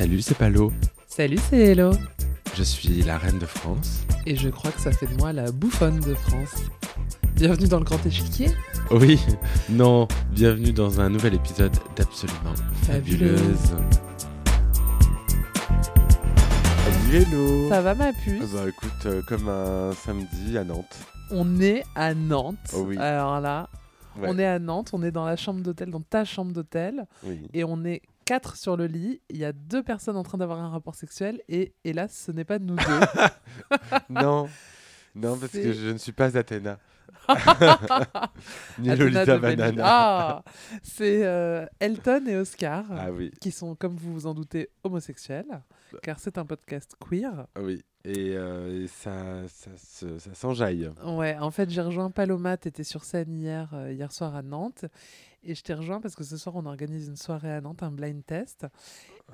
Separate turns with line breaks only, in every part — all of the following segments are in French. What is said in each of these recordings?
Salut, c'est Palo.
Salut, c'est Hello.
Je suis la reine de France.
Et je crois que ça fait de moi la bouffonne de France. Bienvenue dans le grand échiquier.
Oui, non, bienvenue dans un nouvel épisode d'Absolument
Fabuleuse.
Salut, hello.
Ça va ma puce
Ah Bah écoute, euh, comme un samedi à Nantes.
On est à Nantes.
Oh oui.
Alors là,
Ouais.
on est à Nantes, on est dans la chambre d'hôtel, dans ta chambre d'hôtel.
Oui.
Et on est quatre sur le lit. Il y a deux personnes en train d'avoir un rapport sexuel. Et hélas, ce n'est pas nous deux.
non, non, parce que je ne suis pas Athéna. Ni
Athéna
Lolita. Banana.
Ah C'est euh, Elton et Oscar.
Ah oui,
Qui sont, comme vous vous en doutez, homosexuels. Car c'est un podcast queer.
oui. Et, euh, et ça, ça, ça s'enjaille.
Ouais, en fait, j'ai rejoint Paloma. Tu étais sur scène hier, euh, hier soir à Nantes. Et je t'ai rejoint parce que ce soir, on organise une soirée à Nantes, un blind test.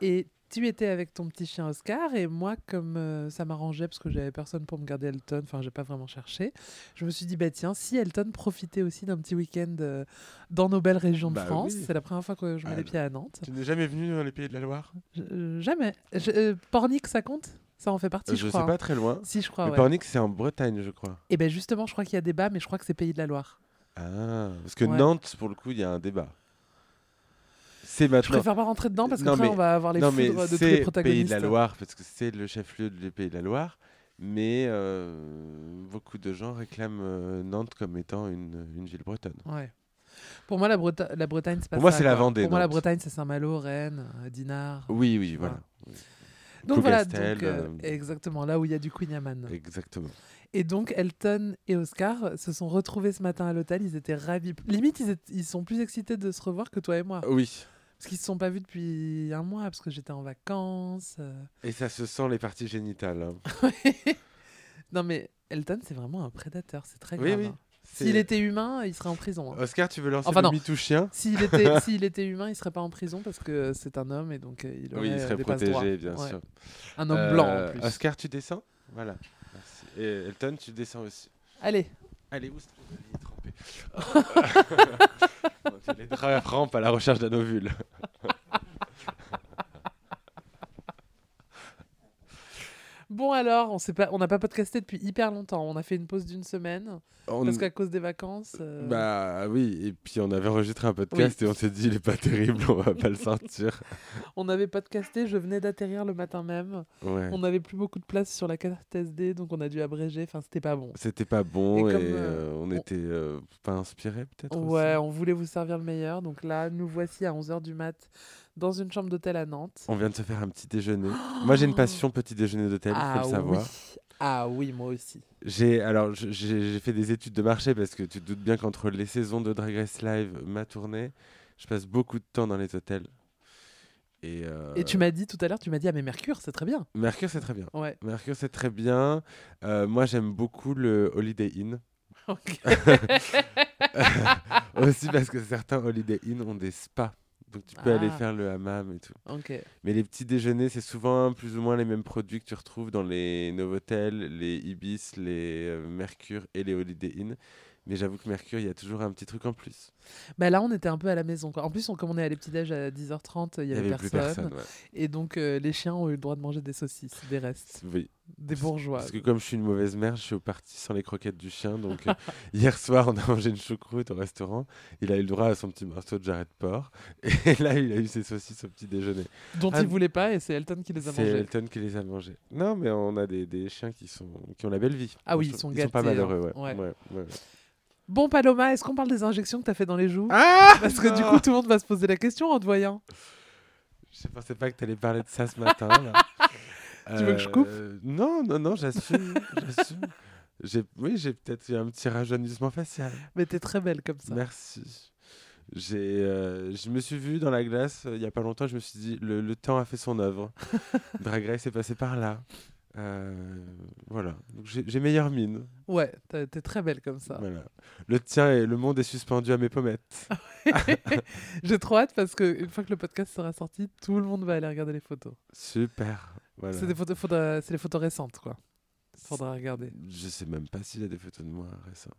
Et tu étais avec ton petit chien Oscar. Et moi, comme euh, ça m'arrangeait parce que j'avais personne pour me garder Elton, enfin, j'ai pas vraiment cherché, je me suis dit, bah tiens, si Elton profitait aussi d'un petit week-end euh, dans nos belles régions
Bah
de France,
oui.
c'est la première fois que je mets
Ah,
les pieds à Nantes.
Tu n'es jamais venu dans les pays de la Loire?
Je- euh, jamais. Je- Pornic, ça compte? Ça en fait partie, je,
Je
crois.
sais pas très loin.
Si, je crois, ouais.
Pornic, c'est en Bretagne, je crois.
Et ben justement, je crois qu'il y a débat, mais je crois que c'est Pays de la Loire.
Ah, parce que
Ouais.
Nantes, pour le coup, il y a un débat. C'est
Je
maintenant.
préfère pas rentrer dedans parce
Non,
qu'après
mais-
on va avoir les
non, mais
de tous les
c'est Pays
protagonistes.
de la Loire, parce que c'est le chef-lieu du Pays de la Loire. Mais euh, beaucoup de gens réclament euh, Nantes comme étant une, une ville bretonne.
Ouais. Pour moi, la, Breta- la Bretagne, c'est pas
Pour moi, c'est la. Vendée,
Pour moi, la. Bretagne, c'est Saint-Malo, Rennes, euh, Dinard.
Oui, oui, voilà.
Donc voilà, donc, euh, exactement, là où il y a du Queen Yaman.
Exactement.
Et donc, Elton et Oscar se sont retrouvés ce matin à l'hôtel. Ils étaient ravis. Limite, ils, étaient- ils sont plus excités de se revoir que toi et moi.
Oui.
Parce qu'ils se sont pas vus depuis un mois, parce que j'étais en vacances. euh.
Et ça se sent les parties génitales. hein.
non, mais Elton, c'est vraiment un prédateur. C'est très
Oui,
grave.
oui.
hein.
C'est-
S'il était humain, il serait en prison. hein.
Oscar, tu veux lancer
Enfin,
le chien
S'il était, s'il était humain, il serait pas en prison parce que c'est un homme et donc euh, il aurait
Oui, il serait
des
protégé, bien
Ouais.
sûr.
Un homme
Euh,
blanc en plus.
Oscar, tu descends? Voilà. Et Elton, tu descends aussi.
Allez,
Allez, où se trouve le lit trempé Tu les draps rampent à la recherche d'un ovule.
Bon alors, on s'est pas, on n'a pas podcasté depuis hyper longtemps. On a fait une pause d'une semaine
On-
parce qu'à cause des vacances. euh,
Bah oui, et puis on avait enregistré un podcast et on s'est dit il est pas terrible, on va pas le sortir.
On avait podcasté. Je venais d'atterrir le matin même.
Ouais.
On n'avait plus beaucoup de place sur la carte SD, donc on a dû abréger. Enfin, c'était pas bon.
C'était pas bon
Et
et,
comme,
euh,
euh,
on
on-
était euh, pas inspiré peut-être aussi.
Ouais, on voulait vous servir le meilleur. Donc là, nous voici à 11h du mat dans une chambre d'hôtel à Nantes.
On vient de se faire un petit déjeuner. Moi j'ai une passion petit déjeuner d'hôtel, il faut le savoir.
Oui. Ah oui, moi aussi.
J'ai alors j'ai fait des études de marché parce que tu te doutes bien qu'entre les saisons de Drag Race Live, ma tournée, je passe beaucoup de temps dans les hôtels. Et, euh,
Et tu m'as dit tout à l'heure, tu m'as dit, ah mais Mercure, c'est très bien.
Mercure c'est très bien.
Ouais.
Mercure c'est très bien. Euh, moi j'aime beaucoup le Holiday Inn.
Ok.
Aussi parce que certains Holiday Inn ont des spas. Donc tu peux aller
Ah.
faire le hammam et tout. Mais les petits déjeuners, c'est souvent plus ou moins les mêmes produits que tu retrouves dans les Novotel, les Ibis, les euh, Mercure et les Holiday Inn. Mais j'avoue que Mercure, il y a toujours un petit truc en plus.
Bah là, on était un peu à la maison. Quoi. En plus, on, comme on est allé petit-déj à 10h30, il y avait, personne.
personne. ouais.
Et donc, euh, les chiens ont eu le droit de manger des saucisses, des restes,
Oui.
des bourgeois.
Parce que comme je suis une mauvaise mère, je suis parti sans les croquettes du chien. Donc euh, hier soir, on a mangé une choucroute au restaurant. Il a eu le droit à son petit morceau de jarret de porc. Et là, il a eu ses saucisses au petit déjeuner.
Dont
Ah,
il voulait pas, et c'est Elton qui les a
C'est
mangés.
Elton qui les a mangés. Non, mais on a des, des chiens qui, sont, qui ont la belle vie.
Ah oui, ils sont
Ils sont pas
gâtés, hein.
malheureux, ouais,
ouais. Bon, Paloma, est-ce qu'on parle des injections que tu as fait dans les joues?
Ah
Parce que du coup, tout le monde va se poser la question en te voyant.
Je pensais pas que tu allais parler de ça ce matin. Là.
Tu veux que je coupe?
Euh, Non, non, non, j'assume. Oui, j'ai peut-être eu un petit rajeunissement facial.
Mais t'es très belle comme ça.
Merci. Euh, je me suis vu dans la glace euh, il y a pas longtemps. Je me suis dit, le, le temps a fait son œuvre. Drag Race est passé par là. Euh, voilà. J'ai meilleure mine.
Ouais, t'es très belle comme ça.
Voilà. Le tien et le monde est suspendu à mes pommettes.
J'ai trop hâte parce qu'une fois que le podcast sera sorti, tout le monde va aller regarder les photos.
Super. Voilà.
C'est des photos, faudra- les photos récentes, quoi. Faudra regarder.
Je sais même pas s'il y a des photos de moi récentes.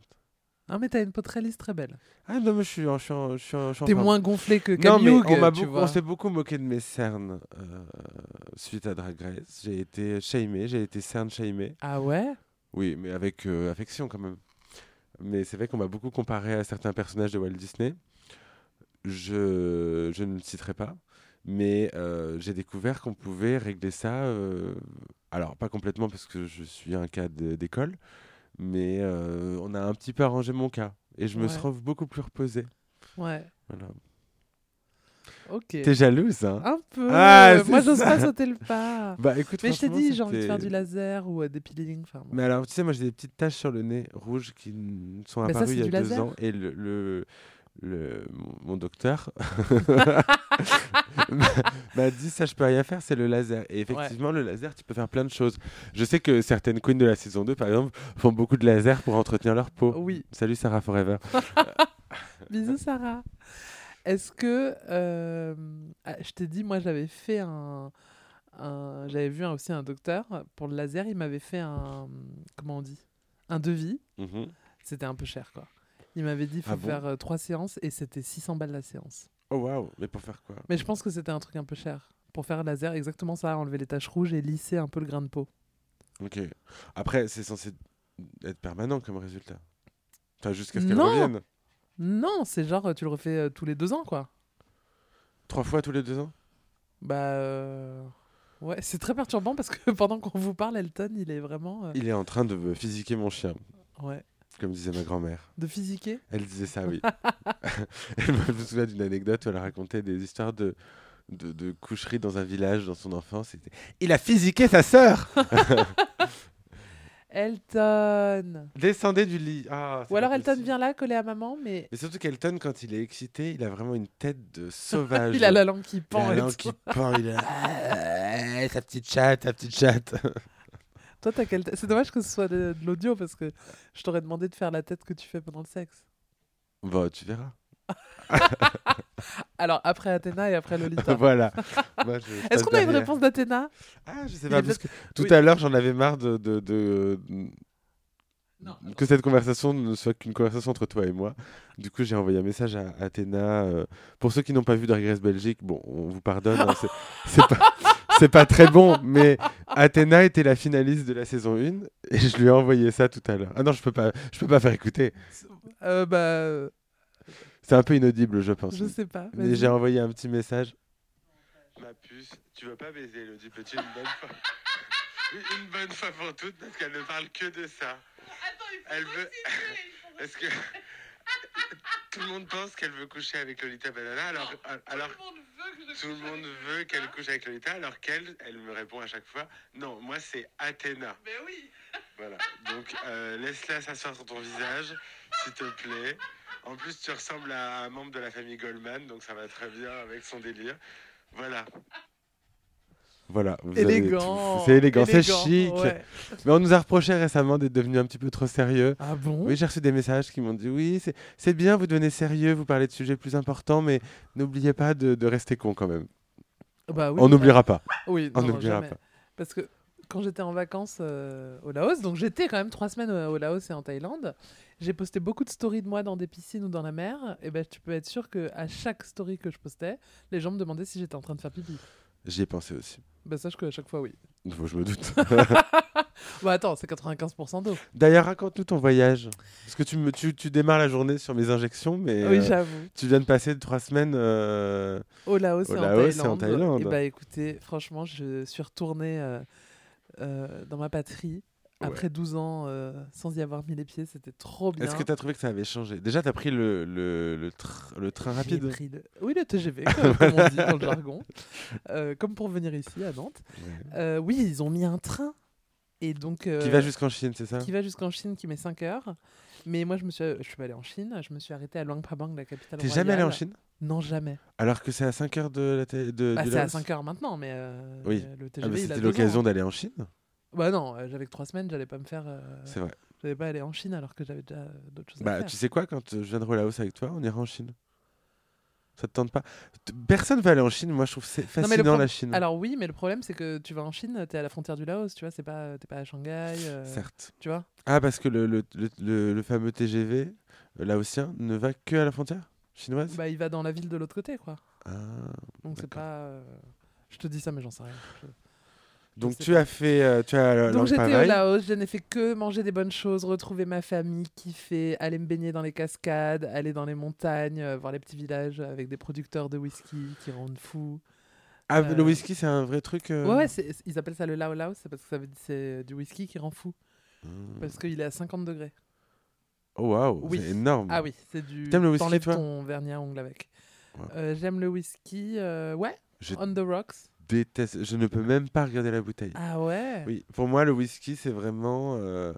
Ah, mais t'as une peau très belle.
Ah non, mais je suis en, je suis en, je suis en- je suis en
T'es moins gonflé que
Non,
Camille
mais
Hoog,
on, beaucoup- s'est beaucoup moqué de mes cernes euh, suite à Drag Race. J'ai été shamé, j'ai été cerne shamé.
Ah ouais?
Oui, mais avec euh, affection quand même. Mais c'est vrai qu'on m'a beaucoup comparé à certains personnages de Walt Disney. Je, je ne le citerai pas, mais euh, j'ai découvert qu'on pouvait régler ça. alors, pas complètement parce que je suis un cas d'école, mais euh, on a un petit peu arrangé mon cas. Et je me
Ouais.
trouve beaucoup plus reposé.
Ouais.
Voilà.
Ok.
T'es jalouse, hein?
Un peu.
Ah,
Moi, j'ose pas sauter le pas.
Bah écoute,
Mais je t'ai dit, j'ai envie de faire du laser ou euh, des peelings. Enfin, bon.
Mais alors, tu sais, moi j'ai des petites taches sur le nez rouges qui sont
ça,
apparues il y a deux
laser
ans. Et le, le, le- mon- docteur m'a dit ça, je peux rien faire, c'est le laser. Et effectivement, le laser, tu peux faire plein de choses. Je sais que certaines queens de la saison 2, par exemple, font beaucoup de laser pour entretenir leur peau.
Oui.
Salut Sarah Forever.
Bisous, Sarah. Est-ce que. euh, ah, je t'ai dit, moi, j'avais fait un. un- j'avais vu aussi un docteur pour le laser. Il m'avait fait un. Comment on dit? Un devis.
Mhm.
C'était un peu cher, quoi. Il m'avait dit, il faut
Ah bon
faire euh, trois séances et c'était 600 balles la séance.
Oh waouh, mais pour faire quoi?
Mais je pense que c'était un truc un peu cher. Pour faire un laser, exactement ça, enlever les taches rouges et lisser un peu le grain de peau.
Ok. Après, c'est censé être permanent comme résultat. Enfin, jusqu'à ce qu'elle
Non.
revienne.
Non, c'est genre, euh, tu le refais euh, tous les deux ans, quoi.
Trois fois tous les deux ans?
Bah. euh, Ouais, c'est très perturbant parce que pendant qu'on vous parle, Elton, il est vraiment. euh,
Il est en train de me physiquer mon chien,
Ouais.
Comme disait ma grand-mère.
De physiquer
Elle disait ça, oui. elle me je me souviens d'une anecdote où elle racontait des histoires de, de, de coucherie dans un village dans son enfance. C'était, Il a physiqué sa sœur
Elton
Descendez du lit. Ah,
Ou alors Elton vient là, coller à maman, mais
Mais surtout qu'Elton, quand il est excité, il a vraiment une tête de sauvage.
il a la langue qui
Il a
pend.
la langue qui pend. Il a Ah, sa petite chatte, sa petite chatte.
Toi, t'as quelle tête C'est dommage que ce soit de, de l'audio parce que je t'aurais demandé de faire la tête que tu fais pendant le sexe.
Bon, tu verras.
Alors, après Athéna et après Lolita.
voilà. Moi, je- je
Est-ce qu'on a une
derrière.
réponse d'Athéna?
Ah, je sais
Il
pas,
est
parce que tout
oui.
à l'heure, j'en avais marre de, de, de-
Non.
que cette conversation ne soit qu'une conversation entre toi et moi. Du coup, j'ai envoyé un message à Athéna. euh, pour ceux qui n'ont pas vu Drag Race Belgique, bon, on vous pardonne, hein, c'est- c'est pas, c'est pas très bon, mais Athéna était la finaliste de la saison 1 et je lui ai envoyé ça tout à l'heure. Ah non, je peux pas, je peux pas faire écouter.
euh, Bah, euh,
C'est un peu inaudible, je pense.
je sais pas.
Mais j'ai envoyé un petit message. Ma puce, tu veux pas baiser Elodie Petit une bonne fois Une bonne fois pour toutes parce qu'elle ne parle que de ça. Elle veut. Est-ce que. Tout le monde pense qu'elle veut coucher avec Lolita Banana alors, alors tout le monde veut qu'elle couche avec Lolita alors qu'elle, elle me répond à chaque fois non, moi c'est Athéna.
Mais oui
Voilà. Donc euh, laisse-la s'asseoir sur ton visage, s'il te plaît. En plus, tu ressembles à un membre de la famille Goldman, donc ça va très bien avec son délire. Voilà. Voilà. vous avez
Élégant.
C'est élégant, c'est chic.
ouais.
Mais on nous a reproché récemment d'être devenu un petit peu trop sérieux.
Ah bon?
Oui, j'ai reçu des messages qui m'ont dit oui, c'est- bien, vous devenez sérieux, vous parlez de sujets plus importants, mais n'oubliez pas de, de rester con quand même.
Bah oui,
on
bah-
n'oubliera pas.
Oui,
On n'oubliera pas.
Parce que quand j'étais en vacances euh, au Laos, donc j'étais quand même trois semaines au, au Laos et en Thaïlande, j'ai posté beaucoup de stories de moi dans des piscines ou dans la mer. Et ben tu peux être sûr que à chaque story que je postais, les gens me demandaient si j'étais en train de faire pipi.
J'y ai pensé aussi.
Bah sache qu'à chaque fois oui.
Je me doute.
Bah attends, c'est 95% d'eau.
D'ailleurs, raconte-nous ton voyage. Parce que tu, me, tu, tu démarres la journée sur mes injections, mais
oui,
euh,
j'avoue.
tu viens de passer trois semaines. euh,
Au Laos,
au
et, en
Laos et en
Thaïlande. Et bah écoutez, franchement, je suis retournée euh, euh, dans ma patrie. Après 12 ans euh, sans y avoir mis les pieds, c'était trop bien.
Est-ce que tu as trouvé que ça avait changé? Déjà, tu as pris le, le, le, tr- le train rapide?
pris le- Oui, le TGV, comme, comme on dit dans le jargon. Euh, comme pour venir ici, à Nantes.
Ouais.
Euh, oui, ils ont mis un train. Et donc,
Qui va jusqu'en Chine, c'est ça?
qui va jusqu'en Chine, qui met 5 heures. Mais moi, je me suis, je suis allée en Chine. Je me suis arrêtée à Luang Prabang, la capitale
T'es jamais allé en. Chine?
Non, jamais.
Alors que c'est à 5 heures de la de,
Bah, c'est à
Laos?
5 heures maintenant, mais euh,
Oui.
le
Ah,
TGV, il a
C'était l'occasion
ans.
d'aller en Chine
Bah non, euh, j'avais que 3 semaines, j'allais pas me faire. euh,
C'est vrai.
J'allais pas aller en Chine alors que j'avais déjà euh, d'autres choses à
Bah,
faire.
tu sais quoi, quand je viendrai au Laos avec toi, on ira en Chine. Ça te tente pas? Personne va aller en Chine, moi je trouve c'est
Non,
fascinant
pro-
la Chine.
Alors oui, mais le problème c'est que tu vas en Chine, t'es à la frontière du Laos, tu vois, c'est pas, t'es pas à Shanghai, euh,
Certes.
tu vois.
Ah, parce que le, le, le, le- fameux TGV laotien ne va que à la frontière chinoise?
Bah, il va dans la ville de l'autre côté, quoi.
Ah.
Donc c'est pas. euh, Je te dis ça, mais j'en sais rien. Je-
Donc tu as fait, euh, tu as
Donc j'étais au. Laos, je n'ai fait que manger des bonnes choses, retrouver ma famille, kiffer, aller me baigner dans les cascades, aller dans les montagnes, euh, voir les petits villages avec des producteurs de whisky qui rendent fou.
Ah,
Euh,
le whisky, c'est un vrai truc. euh,
Ouais, ouais, ils appellent ça le Lao Lao, c'est parce que ça veut dire c'est du whisky qui rend fou,
Hmm.
parce qu'il est à 50 degrés.
Oh waouh,
Oui.
c'est énorme.
Ah oui, c'est du.
T'aimes le whisky, toi?
ton vernis à ongles avec.
Ouais.
Euh, J'aime le whisky, euh, ouais, on the rocks.
Déteste. Je ne peux même pas regarder la bouteille.
Ah ouais?
Oui, pour moi, le whisky, c'est vraiment euh,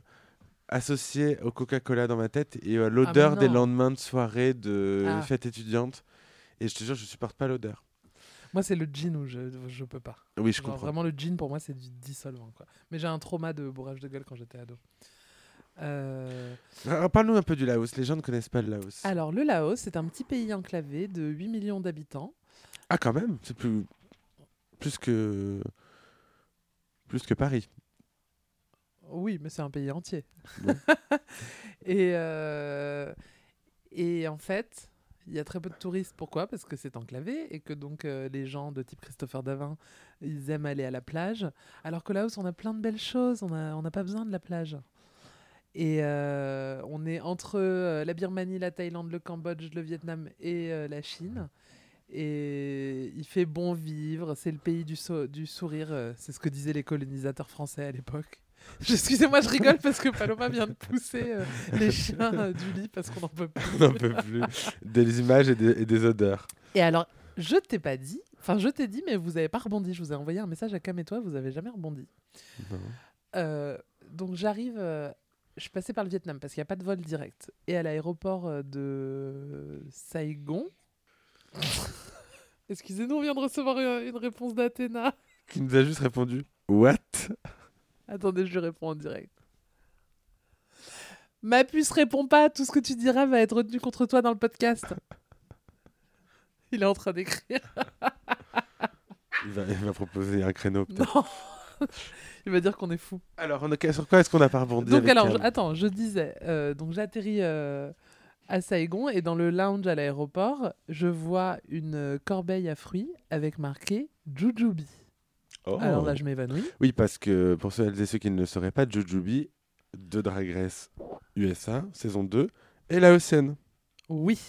associé au Coca-Cola dans ma tête et à l'odeur des
Ah, non.
lendemains de soirée de
Ah.
fête étudiante. Et je te jure, je supporte pas l'odeur.
Moi, c'est le gin où je, je peux pas.
Oui, je
Genre,
comprends.
vraiment, le gin, pour moi, c'est du dissolvant. Quoi. Mais j'ai un trauma de bourrage de gueule quand j'étais ado. Euh,
Alors, Parle-nous un peu du Laos. Les gens ne connaissent pas le Laos.
Alors, le Laos, c'est un petit pays enclavé de 8 millions d'habitants.
Ah, quand même, c'est plus plus que plus que Paris.
Oui, mais c'est un pays entier.
Bon.
et, euh, et en fait, il y a très peu de touristes. Pourquoi? Parce que c'est enclavé et que donc euh, les gens de type Christopher Davin, ils aiment aller à la plage. Alors que Laos, on a plein de belles choses. On n'a on n'a pas besoin de la plage. Et euh, on est entre la Birmanie, la Thaïlande, le Cambodge, le Vietnam et la Chine. Et il fait bon vivre, c'est le pays du, sourire, euh, c'est ce que disaient les colonisateurs français à l'époque. Excusez-moi, je rigole parce que Paloma vient de pousser euh, les chiens euh, du lit parce qu'on n'en peut plus.
On n'en peut plus. Des images et des, et des odeurs.
Et alors, je t'ai pas dit, enfin je t'ai dit, mais vous avez pas rebondi. Je vous ai envoyé un message à Cam et toi, vous avez jamais rebondi.
Non.
Euh, donc j'arrive, euh, je suis passée par le Vietnam parce qu'il n'y a pas de vol direct. Et à l'aéroport de Saigon, excusez-nous, on vient de recevoir une, une réponse d'Athéna.
Qui nous a juste répondu What?
Attendez, je lui réponds en direct. Ma puce répond pas, tout ce que tu diras va être retenu contre toi dans le podcast. Il est en train d'écrire.
il va, il va proposer un créneau peut-être.
Non. Il va dire qu'on est fou.
Alors, on a- sur quoi est-ce qu'on n'a pas rebondi
Donc
avec
alors, je- attends, je disais, euh, donc j'atterris euh, à Saigon et dans le lounge à l'aéroport, je vois une euh, corbeille à fruits avec marqué Jujubi.
Oh.
Alors là, je m'évanouis.
Oui, parce que pour celles et ceux qui ne le sauraient pas, Jujubi de Drag Race USA, saison 2, est laotienne.
Oui.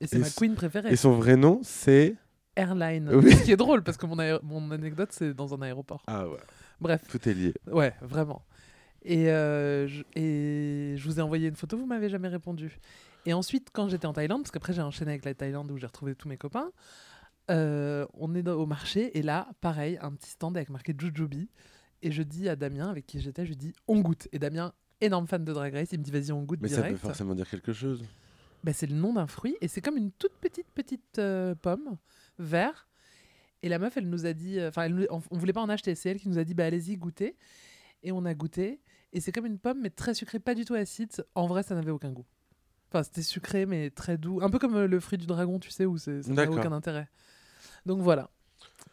Et c'est ma queen préférée.
Et son vrai nom, c'est...
Airline.
Oui.
Ce qui est drôle parce que mon, mon anecdote, c'est dans un aéroport.
Ah ouais,
Bref,
tout est lié.
ouais, vraiment. Et, euh, je, et je vous ai envoyé une photo, vous m'avez jamais répondu. Et ensuite, quand j'étais en Thaïlande, parce qu'après j'ai enchaîné avec la Thaïlande où j'ai retrouvé tous mes copains, euh, on est au marché et là, pareil, un petit stand avec marqué Jujubi. Et je dis à Damien, avec qui j'étais, je lui dis on goûte. Et Damien, énorme fan de Drag Race, il me dit vas-y, on goûte
Mais ça peut forcément dire quelque chose.
Bah, c'est le nom d'un fruit et c'est comme une toute petite petite euh, pomme vert. Et la meuf, elle nous a dit, euh, enfin, on, on voulait pas en acheter, c'est elle qui nous a dit, bah allez-y, goûtez. Et on a goûté et c'est comme une pomme mais très sucrée, pas du tout acide. En vrai, ça n'avait aucun goût. Enfin, c'était sucré mais très doux, un peu comme euh, le fruit du dragon, tu sais, où c'est- ça n'a aucun intérêt. Donc voilà.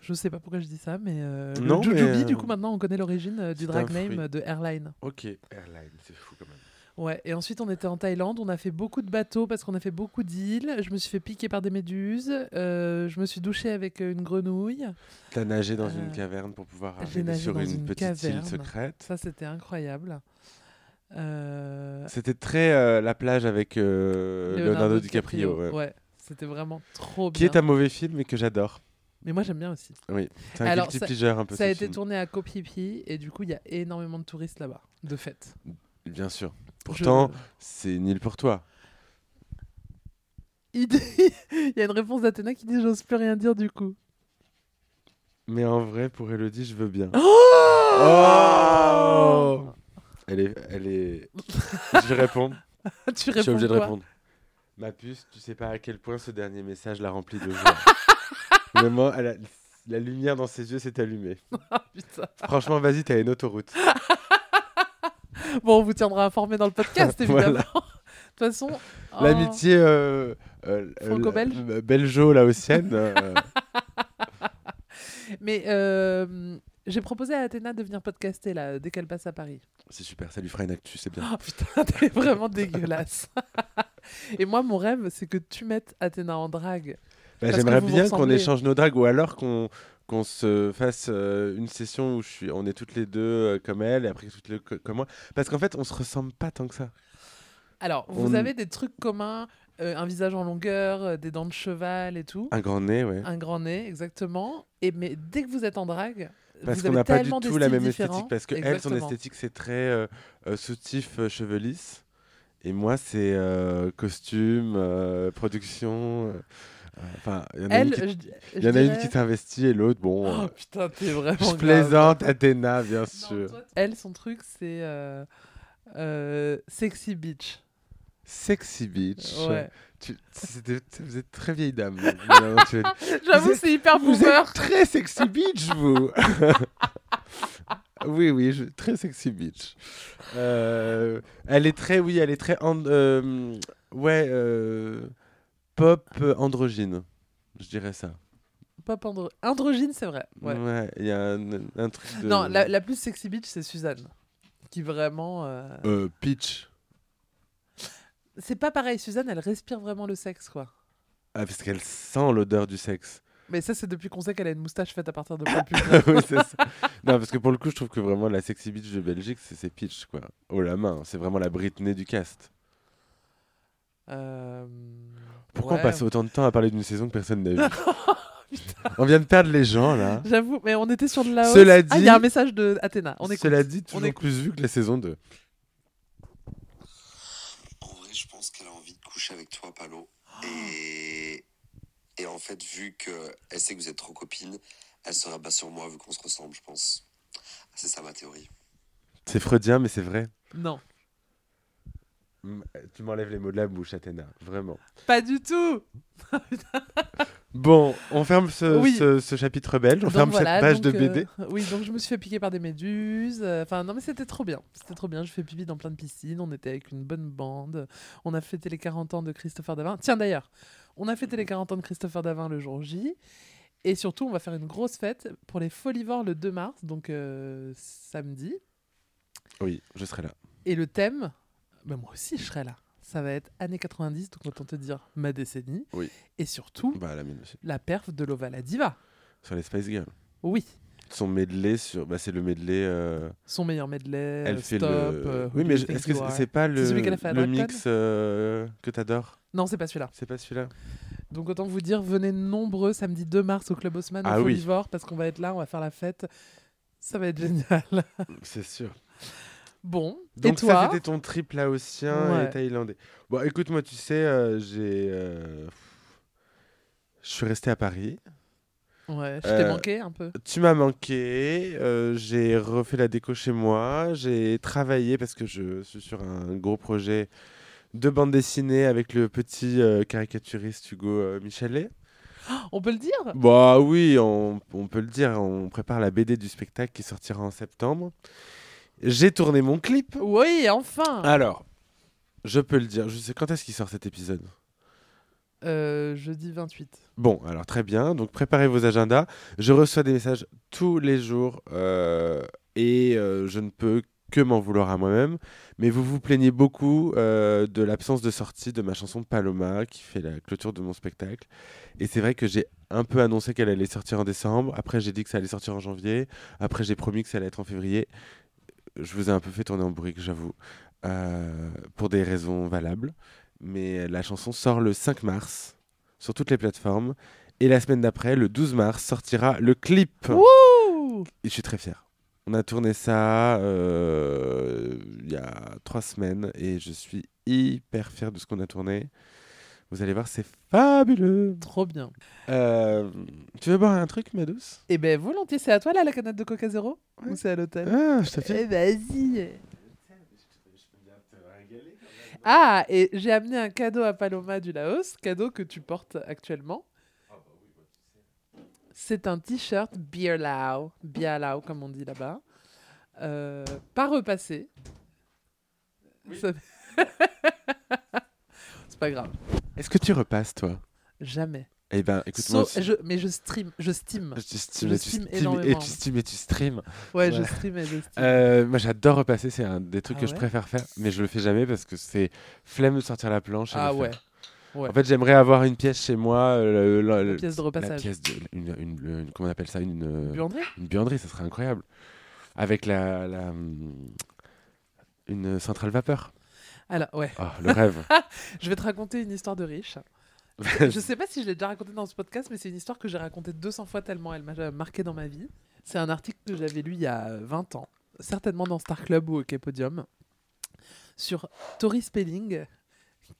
Je sais pas pourquoi je dis ça, mais euh,
Non,
le
mais,
Jujubi,
euh,
du coup, maintenant, on connaît l'origine euh, du drag name de Airline.
Ok, Airline, c'est fou quand même.
Ouais, et ensuite on était en Thaïlande, on a fait beaucoup de bateaux parce qu'on a fait beaucoup d'îles. Je me suis fait piquer par des méduses. euh, je me suis douchée avec une grenouille.
T'as nagé dans
Euh,
une caverne pour pouvoir arriver sur une,
une
petite
caverne.
île secrète.
Ça, c'était incroyable. Euh,
C'était très euh, la plage avec euh, Leonardo, DiCaprio. ouais.
Ouais, c'était vraiment trop
Qui
bien.
est un mauvais film et que j'adore.
Mais moi, j'aime bien aussi.
Oui, c'est un
Alors,
guilty
ça-
un peu
Ça a été
film.
tourné à Phi et du coup, il y a énormément de touristes là-bas, de fait.
Bien sûr.
Je-
Pourtant, c'est une île pour toi.
Il dit- il y a une réponse d'Athéna qui dit J'ose plus rien dire du coup.
Mais en vrai, pour Elodie, je veux bien.
Oh
Oh Elle est, elle est. je réponds.
Tu
Je suis
réponds
obligé de répondre. Ma puce, tu sais pas à quel point ce dernier message l'a rempli de joie. Vraiment, elle a- la lumière dans ses yeux s'est allumée.
Ah.
Franchement, vas-y, t'as une autoroute.
Bon, on vous tiendra informé dans le podcast,
Voilà.
évidemment. De toute façon. oh,
L'amitié euh, euh,
Franco-belge
euh, belgeo-laotienne. euh,
Mais euh, j'ai proposé à Athéna de venir podcaster là, dès qu'elle passe à Paris.
c'est super, ça lui fera une actu, c'est bien.
Oh putain, t'es vraiment dégueulasse. Et moi, mon rêve, c'est que tu mettes Athéna en drague.
Bah, J'aimerais bien qu'on échange nos dragues ou alors qu'on qu'on se fasse euh, une session où je suis, on est toutes les deux euh, comme elle et après toutes les co- comme moi. Parce qu'en fait, on se ressemble pas tant que ça.
Alors, vous
On-
avez des trucs communs, euh, un visage en longueur, euh, des dents de cheval et tout.
Un grand nez, ouais.
Un grand nez, exactement. Et mais dès que vous êtes en drague,
Parce
vous
qu'on n'a pas du tout la même
différents.
esthétique. Parce que elle, son esthétique, c'est très euh, soutif, euh, cheveux lisses. Et moi, c'est euh, costume, euh, production. Enfin, il y en a
Elle,
une qui,
dirais-
qui s'investit et l'autre, bon.
Oh
euh,
putain, t'es vraiment.
je
grave.
plaisante, Athéna, bien
Non,
sûr.
toi, Elle, son truc, c'est euh, euh, sexy beach.
Sexy Beach.
Ouais.
Tu, vous êtes très vieille dame.
J'avoue, c'est hyper
Vous
boomer.
êtes très sexy beach, vous. oui, oui, je- très sexy beach. Euh, elle est très, oui, elle est très, and- euh, ouais, euh, pop androgyne. Je dirais ça.
Pop andro- androgyne, c'est vrai. Ouais.
Ouais, il y a un, un truc de.
Non, la, la plus sexy bitch, c'est Suzanne. Qui vraiment.
Peach.
C'est pas pareil, Suzanne, elle respire vraiment le sexe, quoi.
Ah, parce qu'elle sent l'odeur du sexe.
Mais ça, c'est depuis qu'on sait qu'elle a une moustache faite à partir de poils pubis.
oui, c'est ça. Non, parce que pour le coup, je trouve que vraiment la sexy bitch de Belgique, c'est c'est Peach, quoi. Oh la main, c'est vraiment la Britney du cast.
Euh,
Pourquoi
ouais.
on passe autant de temps à parler d'une saison que personne n'a vue On vient de perdre les gens là.
J'avoue, mais on était sur de la hausse.
Cela
Ah, il y
dit-
a un message de Athéna. On.
Cela dit,
On
toujours
écoute.
plus vu que la saison 2.
En vrai, je pense qu'elle a envie de coucher avec toi, Palo. Et, et en fait, vu qu'elle sait que vous êtes trop copines, elle se rabat sur moi vu qu'on se ressemble, je pense. C'est ça ma théorie.
C'est freudien, mais c'est vrai.
Non,
Tu m'enlèves les mots de la bouche, Athéna. Vraiment.
pas du tout.
Bon, on ferme ce,
Oui.
ce- ce chapitre belge, on
Donc
ferme
voilà,
cette page
donc,
de BD.
euh, oui, donc je me suis fait piquer par des méduses. euh, Enfin, non, mais c'était trop bien. C'était trop bien. Je fais pipi dans plein de piscines. On était avec une bonne bande. On a fêté les 40 ans de Christopher Davin. Tiens, d'ailleurs, on a fêté les 40 ans de Christopher Davin le jour J. Et surtout, on va faire une grosse fête pour les Folivores le 2 mars, donc euh, samedi.
Oui, je serai là.
Et le thème, ben moi aussi, je serai là. Ça va être années 90, donc autant te dire ma décennie.
Oui.
Et surtout,
Bah, la aussi.
la perf de Lovala Diva.
Sur les Spice Girls.
Oui.
Son medley, sur... bah, c'est le medley. euh,
Son meilleur medley,
Elle
euh,
fait
Stop.
le.
euh, Who
oui,
Do
mais
You
je-
Think
est-ce que
You
c'est-
Are?
c'est pas le,
celui qu'elle a fait à
le mix euh, que t'adores?
Non, c'est pas celui-là.
C'est pas celui-là
Donc autant vous dire, venez nombreux samedi 2 mars au Club Haussmann
Ah
au
oui.
Folivore parce qu'on va être là, on va faire la fête. Ça va être génial.
C'est sûr.
Bon,
Donc
et toi
ça c'était ton trip laotien
Ouais.
et thaïlandais. Bon écoute moi tu sais euh, j'ai euh, je suis resté à Paris.
Ouais, je t'ai
Euh,
manqué un peu.
Tu m'as manqué, euh, j'ai refait la déco chez moi, j'ai travaillé parce que je suis sur un gros projet de bande dessinée avec le petit euh, caricaturiste Hugo Michelet.
On peut le dire?
Bah oui, on, on peut le dire, on prépare la BD du spectacle qui sortira en septembre. J'ai tourné mon clip.
Oui, enfin
Alors, je peux le dire, je sais quand est-ce qu'il sort cet épisode?
Euh, Jeudi 28.
Bon, alors très bien, donc préparez vos agendas. Je reçois des messages tous les jours euh, et euh, je ne peux que m'en vouloir à moi-même. Mais vous vous plaignez beaucoup euh, de l'absence de sortie de ma chanson Paloma qui fait la clôture de mon spectacle. Et c'est vrai que j'ai un peu annoncé qu'elle allait sortir en décembre. Après, j'ai dit que ça allait sortir en janvier. Après, j'ai promis que ça allait être en février. Je vous ai un peu fait tourner en brique, j'avoue, euh, pour des raisons valables. Mais la chanson sort le 5 mars sur toutes les plateformes. Et la semaine d'après, le 12 mars, sortira le clip. Et je suis très fier. On a tourné ça euh, il y a trois semaines et je suis hyper fier de ce qu'on a tourné. Vous allez voir, c'est fabuleux.
Trop bien.
Euh, tu veux boire un truc, ma douce
Eh ben volontiers, c'est à toi là la canette de Coca Zéro Ou c'est à l'hôtel?
Ah, je te
Eh vas-y Ah, et j'ai amené un cadeau à Paloma du Laos, cadeau que tu portes actuellement. C'est un t-shirt Beer Lao, Beer Lao comme on dit là-bas, euh, pas repassé. Ça- C'est pas grave,
Est-ce que tu repasses, toi?
Jamais.
Eh ben, écoute, moi
So-
aussi.
je, mais je stream, je steam.
Tu steam
je
et tu
stream
steam et tu steam et tu stream.
Ouais, je stream et je steam.
Euh, moi, j'adore repasser. C'est un des trucs
Ah
que je préfère faire, mais je le fais jamais parce que c'est flemme de sortir la planche. et
ah ouais.
En fait, j'aimerais avoir une pièce chez moi. euh, le- le-
La
le-
pièce de
La
repassage.
pièce de, une, une- une- comment on appelle ça? Une, euh,
Buanderie?
une buanderie, ça serait incroyable. Avec la, la hum, une centrale vapeur.
Alors, ouais.
Oh, le rêve.
Je vais te raconter une histoire de riche. je sais pas si je l'ai déjà raconté dans ce podcast, mais c'est une histoire que j'ai racontée 200 fois tellement elle m'a marqué dans ma vie. C'est un article que j'avais lu il y a 20 ans, certainement dans Star Club ou OK Podium, sur Tori Spelling,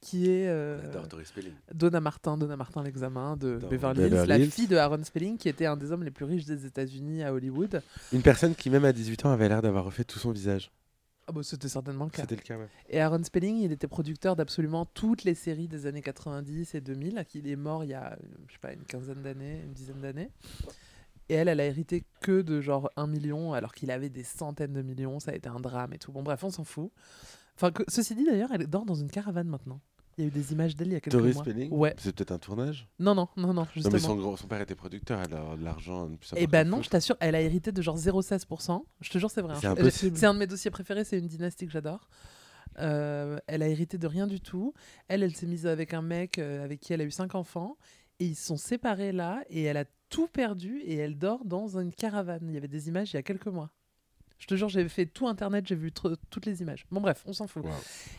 qui est euh,
J'adore Tori Spelling.
Donna Martin, Donna Martin l'examen de
Dans
Beverly Hills,
Beverly
la
Hills.
fille de Aaron Spelling, qui était un des hommes les plus riches des États-Unis à Hollywood.
Une personne qui, même à 18 ans, avait l'air d'avoir refait tout son visage.
Ah bah, c'était certainement le cas.
C'était le cas, ouais.
Et Aaron Spelling, il était producteur d'absolument toutes les séries des années 90 et 2000. Il est mort il y a, je sais pas, une quinzaine d'années, une dizaine d'années. Et elle, elle a hérité que de genre un million, alors qu'il avait des centaines de millions. Ça a été un drame et tout. Bon, bref, on s'en fout. Enfin, que, ceci dit, d'ailleurs, elle dort dans une caravane maintenant. Il y a eu des images d'elle il y a quelques
Tori
mois.
Spelling
Ouais.
C'est peut-être un tournage
Non, non, non, non,
Non,
justement.
mais son, père était producteur, elle a de l'argent. plus
Eh ben non, je t'assure, elle a hérité de genre 0,16%. Je te jure, c'est vrai. hein.
C'est impossible.
C'est un de mes dossiers préférés, c'est une dynastie que j'adore. Euh, elle a hérité de rien du tout. Elle, elle s'est mise avec un mec euh, avec qui elle a eu cinq enfants. Et ils sont séparés là. Et elle a tout perdu. Et elle dort dans une caravane. Il y avait des images il y a quelques mois. Je te jure, j'ai fait tout Internet, j'ai vu toutes les images. Bon bref, on s'en fout.
Wow.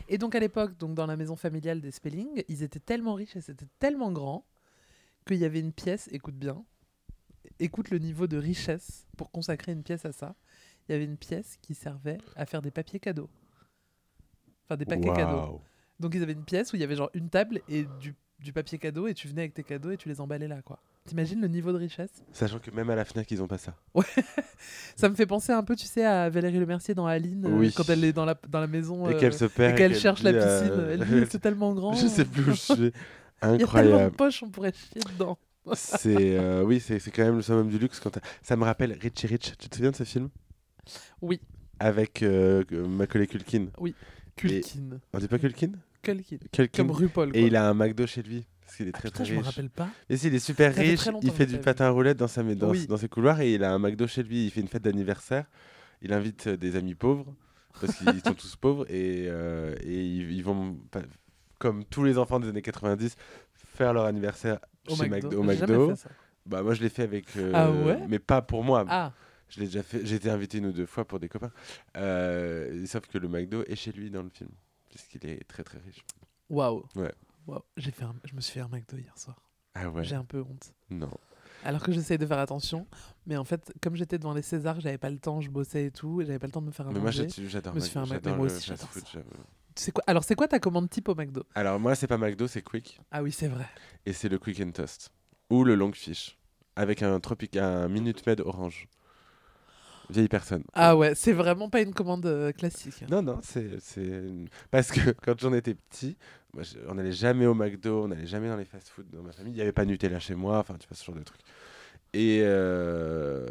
Et donc à l'époque, donc dans la maison familiale des Spelling, ils étaient tellement riches et c'était tellement grand qu'il y avait une pièce, écoute bien, écoute le niveau de richesse pour consacrer une pièce à ça. Il y avait une pièce qui servait à faire des papiers cadeaux. Enfin des paquets cadeaux. Donc ils avaient une pièce où il y avait genre une table et du, du papier cadeau et tu venais avec tes cadeaux et tu les emballais là quoi. T'imagines le niveau de richesse?
Sachant que même à la FNAC, ils ont pas ça.
Ça me fait penser un peu, tu sais, à Valérie Lemercier dans Aline, euh,
Oui.
quand elle est dans la, dans la maison
et
euh,
qu'elle se perd.
et qu'elle cherche la
dit,
piscine.
euh,
Elle dit, c'est tellement grand.
Je sais plus où je suis.
Il y a tellement de
Incroyable.
poches, on pourrait chier dedans.
C'est euh, oui, c'est quand même le summum du luxe. Quand ça me rappelle Richie Rich. Tu te souviens de ce film?
Oui,
avec euh, Macaulay Culkin
Culkin.
On dit pas Culkin?
Culkin.
Culkin.
Comme RuPaul.
Et il a un McDo chez lui qu'il est
Ah,
très
putain,
très
je me
riche.
rappelle pas.
Et si, il est super
Ça
riche. Il fait du patin à roulettes dans, sa, dans,
Oui.
dans ses couloirs et il a un McDo chez lui. Il fait une fête d'anniversaire. Il invite euh, des amis pauvres parce qu'ils sont tous pauvres et, euh, et ils, ils vont, comme tous les enfants des années 90, faire leur anniversaire
Au
chez
McDo.
McDo. au McDo. Bah moi je l'ai fait avec. euh,
Ah ouais?
Mais pas pour moi.
Ah,
Je l'ai déjà fait. J'ai été invité une ou deux fois pour des copains. Euh, sauf que le McDo est chez lui dans le film puisqu'il est très très riche.
waouh.
Ouais.
J'ai fait un- Je me suis fait un McDo hier soir.
Ah ouais.
J'ai un peu honte.
Non.
Alors que j'essaye de faire attention. Mais en fait, comme j'étais devant les Césars, j'avais pas le temps, je bossais et tout. Et j'avais pas le temps de me faire un
Mais moi j'adore.
Me suis fait un
McDo,
moi aussi, j'adore quoi Alors, c'est quoi ta commande type au McDo?
Alors moi c'est pas McDo, c'est Quick
Ah oui, c'est vrai.
et c'est le Quick and Toast ou le Long Fish avec un tropic un Minute Med orange. Vieille personne.
Ah ouais, c'est vraiment pas une commande euh, classique.
Non, non, c'est- Parce que quand j'en étais petit, moi, je- on n'allait jamais au McDo, on n'allait jamais dans les fast-food dans ma famille. Il n'y avait pas Nutella chez moi, enfin, tu vois, ce genre de trucs. Et, euh,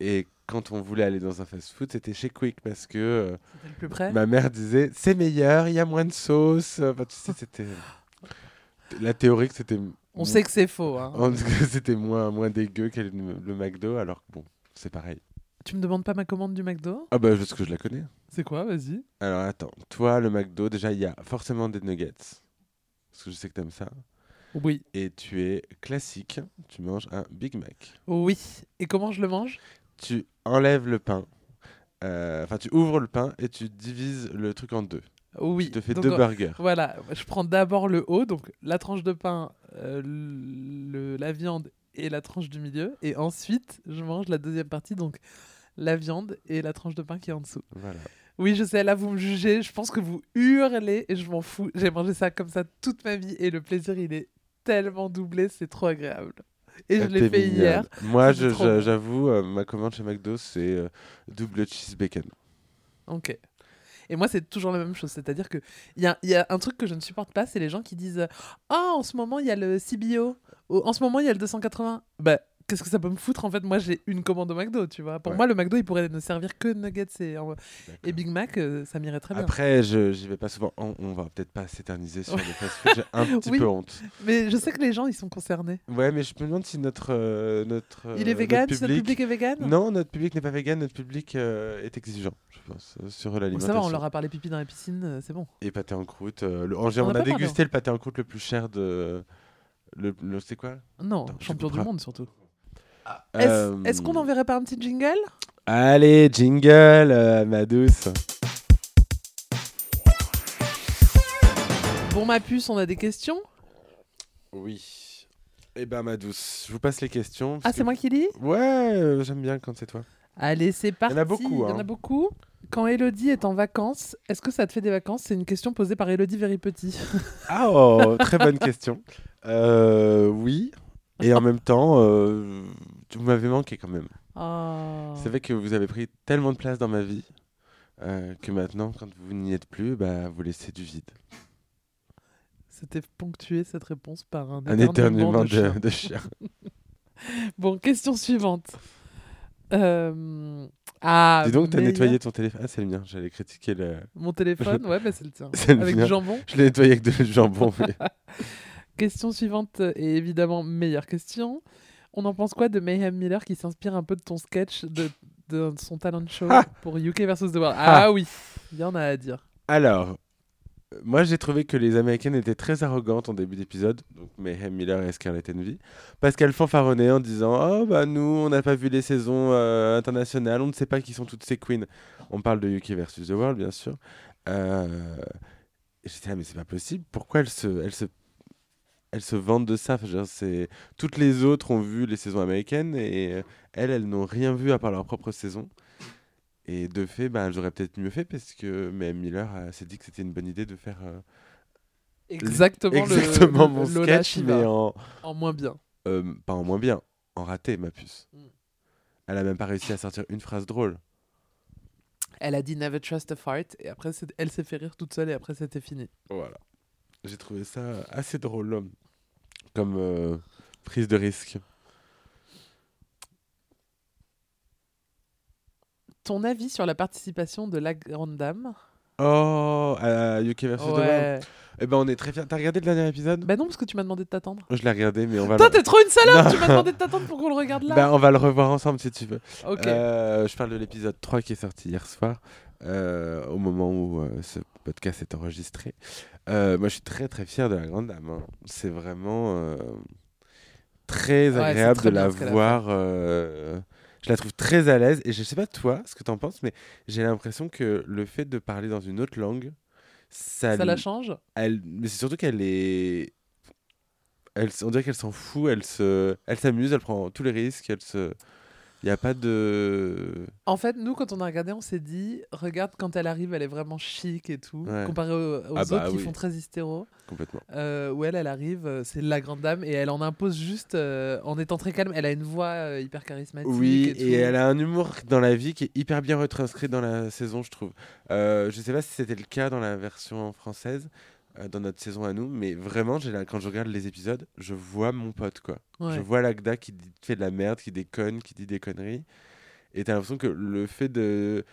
et quand on voulait aller dans un fast-food, c'était chez Quick parce que euh,
C'était le plus près
ma mère disait c'est meilleur, il y a moins de sauce. Enfin, tu sais, c'était. La théorie que c'était.
On sait que c'est faux. hein.
c'était moins, moins dégueu que le, le McDo, alors que bon, c'est pareil.
Tu me demandes pas ma commande du McDo?
Ah bah, parce que je la connais.
C'est quoi? Vas-y.
Alors attends, toi le McDo, déjà il y a forcément des nuggets. Parce que je sais que t'aimes ça.
Oui.
Et tu es classique, tu manges un Big Mac.
Oui. Et comment je le mange?
Tu enlèves le pain, euh, enfin tu ouvres le pain et tu divises le truc en deux.
Oui.
Tu te fais
Donc,
deux
euh,
burgers.
Voilà, je prends d'abord le haut, donc la tranche de pain, euh, le, la viande et la tranche du milieu. Et ensuite, je mange la deuxième partie, donc la viande et la tranche de pain qui est en dessous.
Voilà.
Oui, je sais, là vous me jugez, je pense que vous hurlez et je m'en fous. J'ai mangé ça comme ça toute ma vie et le plaisir, il est tellement doublé, c'est trop agréable. Et je
Ah,
l'ai fait
mignonne.
hier.
Moi j'avoue, euh, ma commande chez McDo c'est euh, double cheese bacon.
Ok. Et moi, c'est toujours la même chose. C'est-à-dire qu'il y a, il y a un truc que je ne supporte pas, c'est les gens qui disent Ah, en ce moment, il y a le CBO. En ce moment, il y a le 280. Bah, qu'est-ce que ça peut me foutre En fait, moi, j'ai une commande au McDo, tu vois. Pour
Ouais.
moi, le McDo, il pourrait ne servir que nuggets et. Big Mac, euh, ça m'irait très bien.
Après, je j'y vais pas souvent. On, on va peut-être pas s'éterniser sur les fast-food. J'ai un petit
Oui.
peu honte.
Mais je sais que les gens, ils sont concernés.
Ouais, mais je me demande si notre euh, notre
il est vegan Si notre public est vegan?
Non, notre public n'est pas vegan. Notre public euh, est exigeant, je pense, euh, sur l'alimentation.
ça va, on leur a parlé pipi dans la piscine, euh, c'est bon.
Et pâté en croûte. euh, le- en- on,
On
a, dégusté le pâté en croûte le plus cher de. Le, le- c'est quoi?
Non,
Attends,
champion du monde surtout. Est-ce
Euh,
est-ce qu'on n'enverrait pas un petit jingle?
Allez, jingle, euh, ma douce.
Bon, ma puce, on a des questions?
Oui. Eh ben, ma douce, je vous passe les questions.
Ah, c'est
que-
moi qui lis?
Ouais, euh, j'aime bien quand c'est toi.
Allez, c'est parti.
en a beaucoup,
Il y en
hein.
a beaucoup. Quand Elodie est en vacances, est-ce que ça te fait des vacances? C'est une question posée par Elodie Very Petit.
Ah, oh, très bonne question. Euh, oui. Et en même temps, euh, vous m'avez manqué quand même.
Ah.
C'est vrai que vous avez pris tellement de place dans ma vie euh, que maintenant, quand vous n'y êtes plus, bah, vous laissez du vide.
C'était ponctué cette réponse par un,
Un
éternuement
éternuement
de chien.
de, de chien.
Bon, question suivante. Euh, Ah,
Dis donc, t'as
meilleur-
nettoyé ton téléphone. Ah, c'est le mien. J'allais critiquer le.
Mon téléphone, ouais, bah, c'est le tien.
Le
Avec
mien.
du jambon.
Je l'ai nettoyé avec de jambon. mais-
Question suivante, et évidemment, meilleure question. On en pense quoi de Mayhem Miller qui s'inspire un peu de ton sketch de, de son talent show
Ah
pour UK versus The World? Ah, oui, il y en a à dire.
Alors, euh, moi j'ai trouvé que les Américaines étaient très arrogantes en début d'épisode, donc Mayhem Miller et Scarlett Envy, parce qu'elles fanfaronnaient en disant Oh bah nous on n'a pas vu les saisons euh, internationales, on ne sait pas qui sont toutes ces queens. On parle de UK versus The World bien sûr. Euh, J'étais là, mais c'est pas possible, pourquoi elles se, elles se, elles se vendent de ça c'est... Toutes les autres ont vu les saisons américaines et euh, elles, elles n'ont rien vu à part leur propre saison. Et de fait, bah, j'aurais peut-être mieux fait parce que Mayhem Miller s'est dit que c'était une bonne idée de faire euh,
Exactement,
exactement
le,
mon sketch, mais en,
en moins bien.
euh, pas en moins bien, en raté, ma puce.
Mm.
Elle a même pas réussi à sortir une phrase drôle.
Elle a dit Never trust a fart, et après, c'est- elle s'est fait rire toute seule, et après, c'était fini.
Voilà. J'ai trouvé ça assez drôle, l'homme. Comme euh, prise de risque.
Ton avis sur la participation de la grande dame?
Oh, à UK vs. The World. Eh ben, on est très fiers. T'as regardé le dernier épisode?
Bah non, parce que tu m'as demandé de t'attendre.
Je l'ai regardé, mais on va.
Toi, t'es trop une salope. Tu m'as demandé de t'attendre pour qu'on le regarde là
Ben, on va le revoir ensemble si tu veux.
Ok.
Euh, je parle de l'épisode 3 qui est sorti hier soir, euh, au moment où euh, ce podcast est enregistré. Moi, je suis très très fier de la grande dame. hein. C'est vraiment très agréable
très
de
bien
la
ce qu'elle a
voir. euh, je la trouve très à l'aise et je sais pas toi ce que t'en penses, mais j'ai l'impression que le fait de parler dans une autre langue, ça,
Ça la change
elle, mais c'est surtout qu'elle est. Elle, on dirait qu'elle s'en fout, elle se, elle s'amuse, elle prend tous les risques, elle se. Il n'y a pas de.
En fait, nous, quand on a regardé, on s'est dit regarde, quand elle arrive, elle est vraiment chic et tout,
Ouais.
comparé aux, aux
Ah bah
autres qui
oui.
font très hystéro.
Complètement.
euh, où elle, elle arrive, euh, c'est la grande dame et elle en impose juste euh, en étant très calme. Elle a une voix euh, hyper charismatique.
Oui,
et,
et, elle a un humour dans la vie qui est hyper bien retranscrit dans la saison, je trouve. Euh, je sais pas si c'était le cas dans la version française, dans notre saison à nous, mais vraiment, j'ai quand je regarde les épisodes, je vois mon pote, quoi.
Ouais.
Je vois l'Agda qui dit- fait de la merde, qui déconne, qui dit des conneries. Et t'as l'impression que le fait de,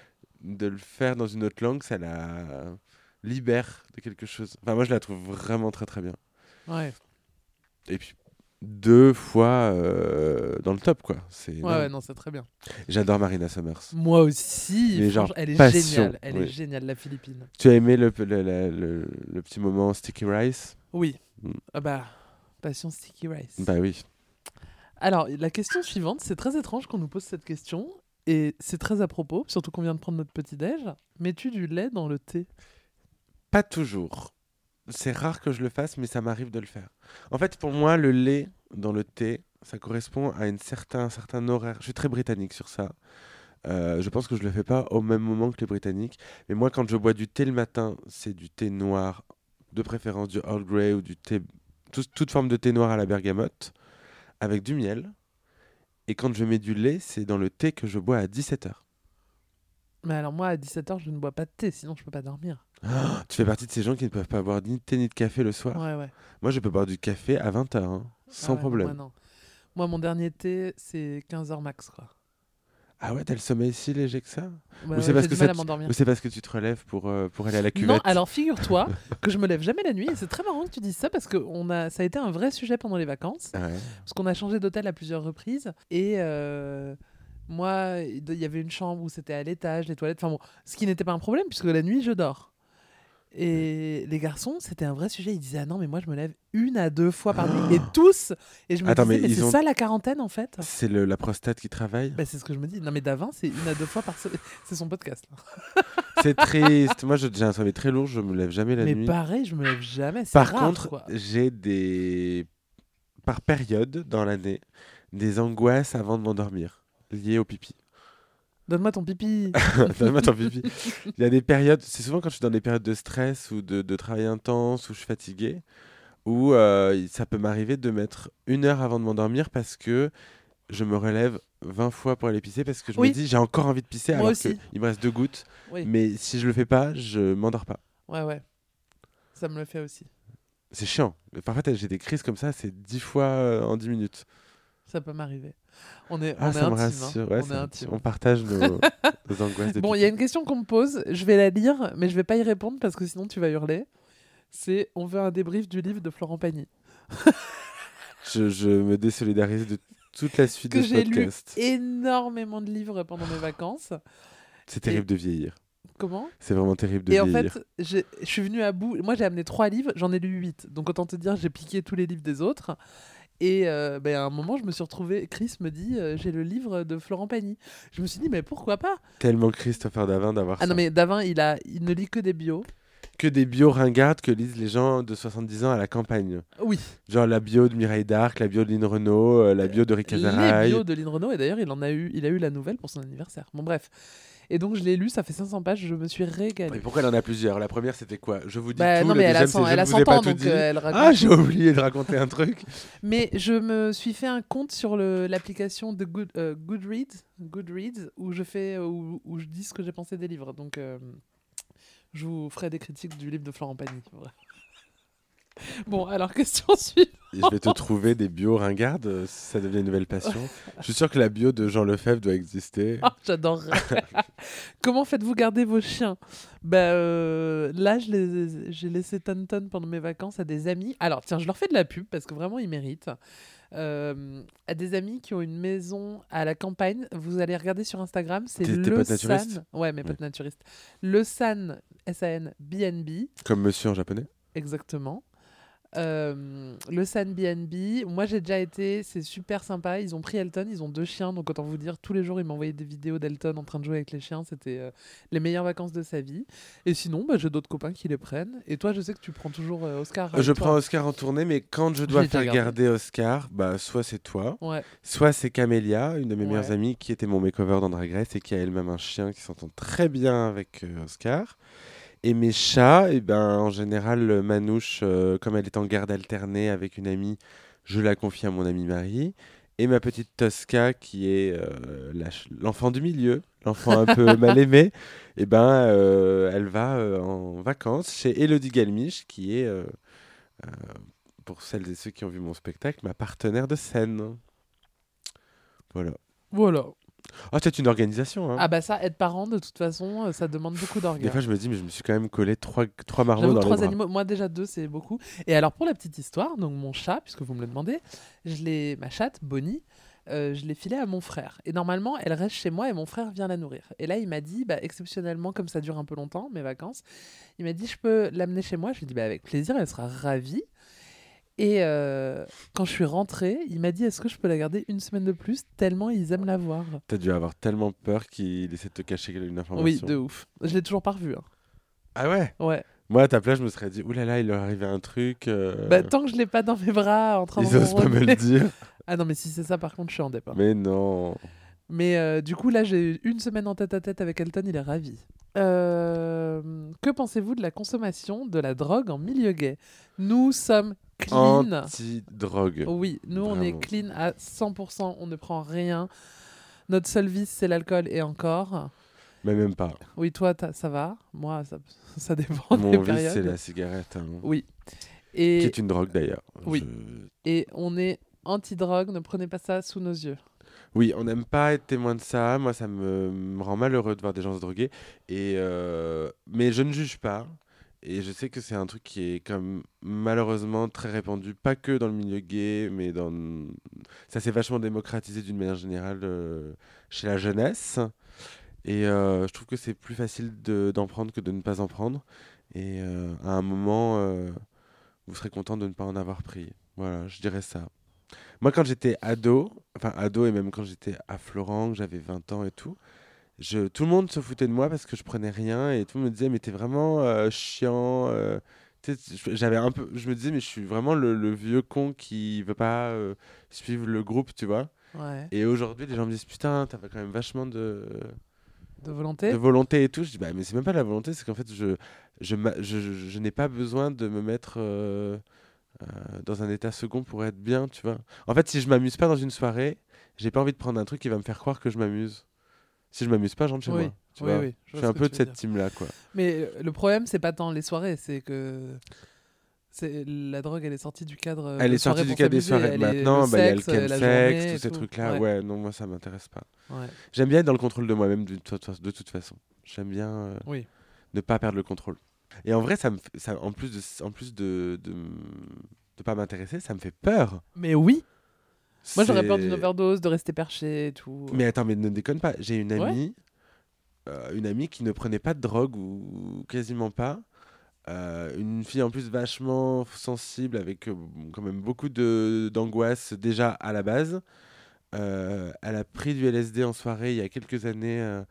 de le faire dans une autre langue, ça la libère de quelque chose. Enfin, moi, je la trouve vraiment très très bien.
Ouais.
Et puis, deux fois euh, dans le top, quoi. C'est
Ouais, ouais, non, c'est très bien.
J'adore Marina Summers.
Moi aussi,
Mais genre
elle est
passion,
géniale. Elle est géniale, la Philippine.
Tu as aimé le, le, le- le- le petit moment Sticky Rice?
Oui.
Mm.
Ah bah, passion sticky rice.
Bah oui.
Alors, la question suivante, c'est très étrange qu'on nous pose cette question. Et c'est très à propos, surtout qu'on vient de prendre notre petit-déj. Mets-tu du lait dans le thé?
Pas toujours. C'est rare que je le fasse, mais ça m'arrive de le faire. En fait, pour moi, le lait dans le thé, ça correspond à une certain, un certain horaire. Je suis très britannique sur ça. Euh, je pense que je le fais pas au même moment que les Britanniques. Mais moi, quand je bois du thé le matin, c'est du thé noir, de préférence du Earl Grey ou du thé, tout- toute forme de thé noir à la bergamote, avec du miel. Et quand je mets du lait, c'est dans le thé que je bois à 17h.
Mais alors moi, à 17h, je ne bois pas de thé, sinon je peux pas dormir.
Tu fais partie de ces gens qui ne peuvent pas boire ni de thé ni de café le soir?
Ouais, ouais.
Moi, je peux boire du café à 20h, sans
Ah ouais,
problème.
Moi, mon dernier thé, c'est 15h max, quoi.
Ah ouais, t'as le sommeil si léger que ça?
Bah
Ou c'est parce que parce tu te relèves pour, euh, pour aller à la cuvette?
Non, alors figure-toi que je me lève jamais la nuit. Et c'est très marrant que tu dises ça parce que on a, ça a été un vrai sujet pendant les vacances.
Ah.
Parce qu'on a changé d'hôtel à plusieurs reprises. Et euh, moi, il y avait une chambre où c'était à l'étage, les toilettes. Enfin bon, ce qui n'était pas un problème puisque la nuit, je dors. Et les garçons, c'était un vrai sujet. Ils disaient Ah non, mais moi, je me lève une à deux fois par nuit. Et tous Et je me
Attends,
disais
mais
c'est
ont-
ça la quarantaine en fait
C'est le- la prostate qui travaille?
Bah, C'est ce que je me dis. Non, mais Davin, c'est une à deux fois par semaine. C'est son podcast.
C'est triste. Moi, je- j'ai un sommeil très lourd, je me lève jamais la
mais
nuit.
pareil, je me lève jamais. C'est
Par
rare,
contre,
quoi.
j'ai des. Par période dans l'année, des angoisses avant de m'endormir, liées au pipi.
Donne-moi ton pipi.
Donne-moi ton pipi. Il y a des périodes, c'est souvent quand je suis dans des périodes de stress ou de, de travail intense ou je suis fatigué, où euh, ça peut m'arriver de mettre une heure avant de m'endormir parce que je me relève 20 fois pour aller pisser parce que je
Oui.
me dis j'ai encore envie de pisser
Moi
alors
aussi.
qu'il me reste deux gouttes.
Oui.
Mais si je le fais pas, je m'endors pas.
Ouais, ouais. Ça me le fait aussi.
C'est chiant. Parfois, j'ai des crises comme ça, c'est 10 fois euh, en 10 minutes.
Ça peut m'arriver. On est,
Ah,
on est intime. hein.
Ouais,
on
ça-
est intime.
on partage nos, nos angoisses
Bon, il y a une question qu'on me pose. Je vais la lire, mais je vais pas y répondre parce que sinon tu vas hurler. C'est on veut un débrief du livre de Florent Pagny.
je, je me désolidarise de toute la suite
Que
de ce
j'ai lu
podcast.
énormément de livres pendant mes vacances.
C'est terrible de vieillir.
Comment?
C'est vraiment terrible de
Et en fait, je suis venue à bout. Moi, j'ai amené trois livres, j'en ai lu huit. Donc, autant te dire, j'ai piqué tous les livres des autres. Et euh, ben, à un moment, je me suis retrouvée. Chris me dit euh, J'ai le livre de Florent Pagny. Je me suis dit Mais pourquoi pas?
Tellement Christopher Davin d'avoir
Ah
ça.
non, mais Davin, il, a, il ne lit que des bios.
Que des bios ringardes que lisent les gens de 70 ans à la campagne.
Oui,
Genre la bio de Mireille Darc, la bio de Lynn Renault, euh, la bio de Rick
les
Azaraï.
bios de Lynn Renault. Et d'ailleurs, il, en a eu, il a eu la nouvelle pour son anniversaire. Bon, bref. Et donc, je l'ai lu, ça fait 500 pages, je me suis régalée.
Mais pourquoi elle en a plusieurs? La première, c'était quoi? Je vous dis
Bah,
tout.
non, mais elle a
deuxième,
100,
c'est
elle a
je ne vous ai
100
pas
ans, donc euh, elle raconte.
Ah, j'ai oublié de raconter un truc.
Mais je me suis fait un compte sur l'application de Good, euh, Goodreads, Goodreads, où je fais, euh, où, où je dis ce que j'ai pensé des livres. Donc, euh, je vous ferai des critiques du livre de Florent Pagny. Voilà. Bon, alors question suivante.
Je vais te trouver des bios ringardes euh, si ça devient une nouvelle passion. Je suis sûr que la bio de Jean Lefebvre doit exister.
Ah, J'adorerais. Comment faites-vous garder vos chiens? Bah, euh, Là, j'ai laissé Tonton pendant mes vacances à des amis. Alors, tiens, je leur fais de la pub parce que vraiment, ils méritent. Euh, à des amis qui ont une maison à la campagne. Vous allez regarder sur Instagram, c'est le San. Ouais, mes potes naturistes. Le San, S-A-N, BNB,
Comme monsieur en japonais?
exactement. Euh, le San BNB, moi j'ai déjà été, c'est super sympa. Ils ont pris Elton, ils ont deux chiens, donc autant vous dire, tous les jours ils m'envoyaient des vidéos d'Elton en train de jouer avec les chiens. C'était euh, les meilleures vacances de sa vie. Et sinon, bah, j'ai d'autres copains qui les prennent. Et toi, je sais que tu prends toujours euh, Oscar. Avec
je prends Oscar en tournée, mais quand je dois faire
regardé.
garder Oscar, bah, soit c'est toi,
Ouais,
soit c'est Camélia, une de mes meilleures amies qui était mon makeover dans Drag Race et qui a elle-même un chien qui s'entend très bien avec Oscar. Et mes chats, et ben, en général, euh, Manouche, euh, comme elle est en garde alternée avec une amie, je la confie à mon amie Marie. Et ma petite Tosca, qui est euh, l'enfant du milieu, l'enfant un peu mal aimé, et ben, euh, elle va en vacances chez Elodie Galmiche, qui est, pour celles et ceux qui ont vu mon spectacle, ma partenaire de scène. Voilà.
voilà.
Ah, c'est une organisation. Hein.
Ah bah ça, être parent, de toute façon, euh, ça demande beaucoup
Des
d'organes.
fois, je me dis, mais je me suis quand même collé trois, trois marmots dans les
trois
bras.
animaux, moi déjà deux, c'est beaucoup. Et alors pour la petite histoire, donc mon chat, puisque vous me le demandez, je l'ai, ma chatte Bonnie, euh, je l'ai filée à mon frère. Et normalement, elle reste chez moi et mon frère vient la nourrir. Et là, il m'a dit, bah, exceptionnellement, comme ça dure un peu longtemps, mes vacances, il m'a dit, je peux l'amener chez moi. Je lui ai dit, bah, avec plaisir, elle sera ravie. Et euh, quand je suis rentrée, il m'a dit, est-ce que je peux la garder une semaine de plus Tellement ils aiment la voir?
T'as dû avoir tellement peur qu'il essaie de te cacher une information.
Oui, de ouf. Je l'ai toujours pas revu. hein.
Ah ouais?
Ouais.
Moi, à ta place, je me serais dit, oulala, là là, il leur arrivait un truc. euh,
Bah, tant que je l'ai pas dans mes bras en train de
Ils osent pas me le dire.
Ah non, mais si c'est ça, par contre, je suis en départ.
Mais non.
Mais euh, du coup, là, j'ai eu une semaine en tête à tête avec Elton, il est ravi. Euh, que pensez-vous de la consommation de la drogue en milieu gay? Nous sommes clean.
Anti-drogue.
Oui, nous, on est clean à 100%, on ne prend rien. Notre seul vice, c'est l'alcool et encore.
Mais même pas.
Oui, toi, ça va. Moi, ça, ça dépend des
Mon vice,
périodes.
c'est la cigarette. hein.
Oui.
Qui est une drogue d'ailleurs.
Oui.
Je-
et on est anti-drogue, ne prenez pas ça sous nos yeux.
Oui, on n'aime pas être témoin de ça. Moi, ça me, me rend malheureux de voir des gens se droguer. Et, euh, mais je ne juge pas. Et je sais que c'est un truc qui est comme malheureusement très répandu, pas que dans le milieu gay, mais dans ça s'est vachement démocratisé d'une manière générale euh, chez la jeunesse. Et euh, je trouve que c'est plus facile de- d'en prendre que de ne pas en prendre. Et euh, à un moment, vous serez content de ne pas en avoir pris. Voilà, je dirais ça. Moi, quand j'étais ado, enfin ado et même quand j'étais à Florent, j'avais 20 ans et tout, je, tout le monde se foutait de moi parce que je prenais rien et tout le monde me disait mais t'es vraiment euh, chiant. euh, j'avais un peu, je me disais mais je suis vraiment le, le vieux con qui veut pas euh, suivre le groupe, tu vois.
Ouais.
Et aujourd'hui, les gens me disent putain, t'avais quand même vachement de,
De volonté
de volonté et tout. Je dis, bah, mais c'est même pas de la volonté, c'est qu'en fait, je, je, je, je- je n'ai pas besoin de me mettre dans un état second pour être bien, tu vois. En fait, si je m'amuse pas dans une soirée, j'ai pas envie de prendre un truc qui va me faire croire que je m'amuse. Si je m'amuse pas, je rentre chez
Oui,
moi. Tu
oui,
vois.
oui,
je
vois
suis un peu de cette team-là, quoi.
Mais euh, le problème, c'est pas tant les soirées, c'est que la drogue, elle est sortie du cadre.
Elle
de
est sortie du cadre des soirées.
elle
Maintenant, bah, il y a le
sexe, la
chemsex, tous ces trucs-là.
Ouais.
Ouais. non, moi, ça m'intéresse pas.
Ouais.
J'aime bien être dans le contrôle de moi-même de, toute fa- de toute façon. J'aime bien euh,
Oui.
ne pas perdre le contrôle. Et en vrai, ça me ça, en plus de, en plus de, de, de pas m'intéresser, ça me fait peur.
Mais oui, moi j'aurais peur d'une overdose, de rester perché et tout.
Mais attends, mais ne déconne pas. J'ai une
Ouais.
amie, euh, une amie qui ne prenait pas de drogue ou quasiment pas. Euh, une fille en plus vachement sensible avec euh, quand même beaucoup d'angoisse déjà à la base. Elle a pris du LSD en soirée il y a quelques années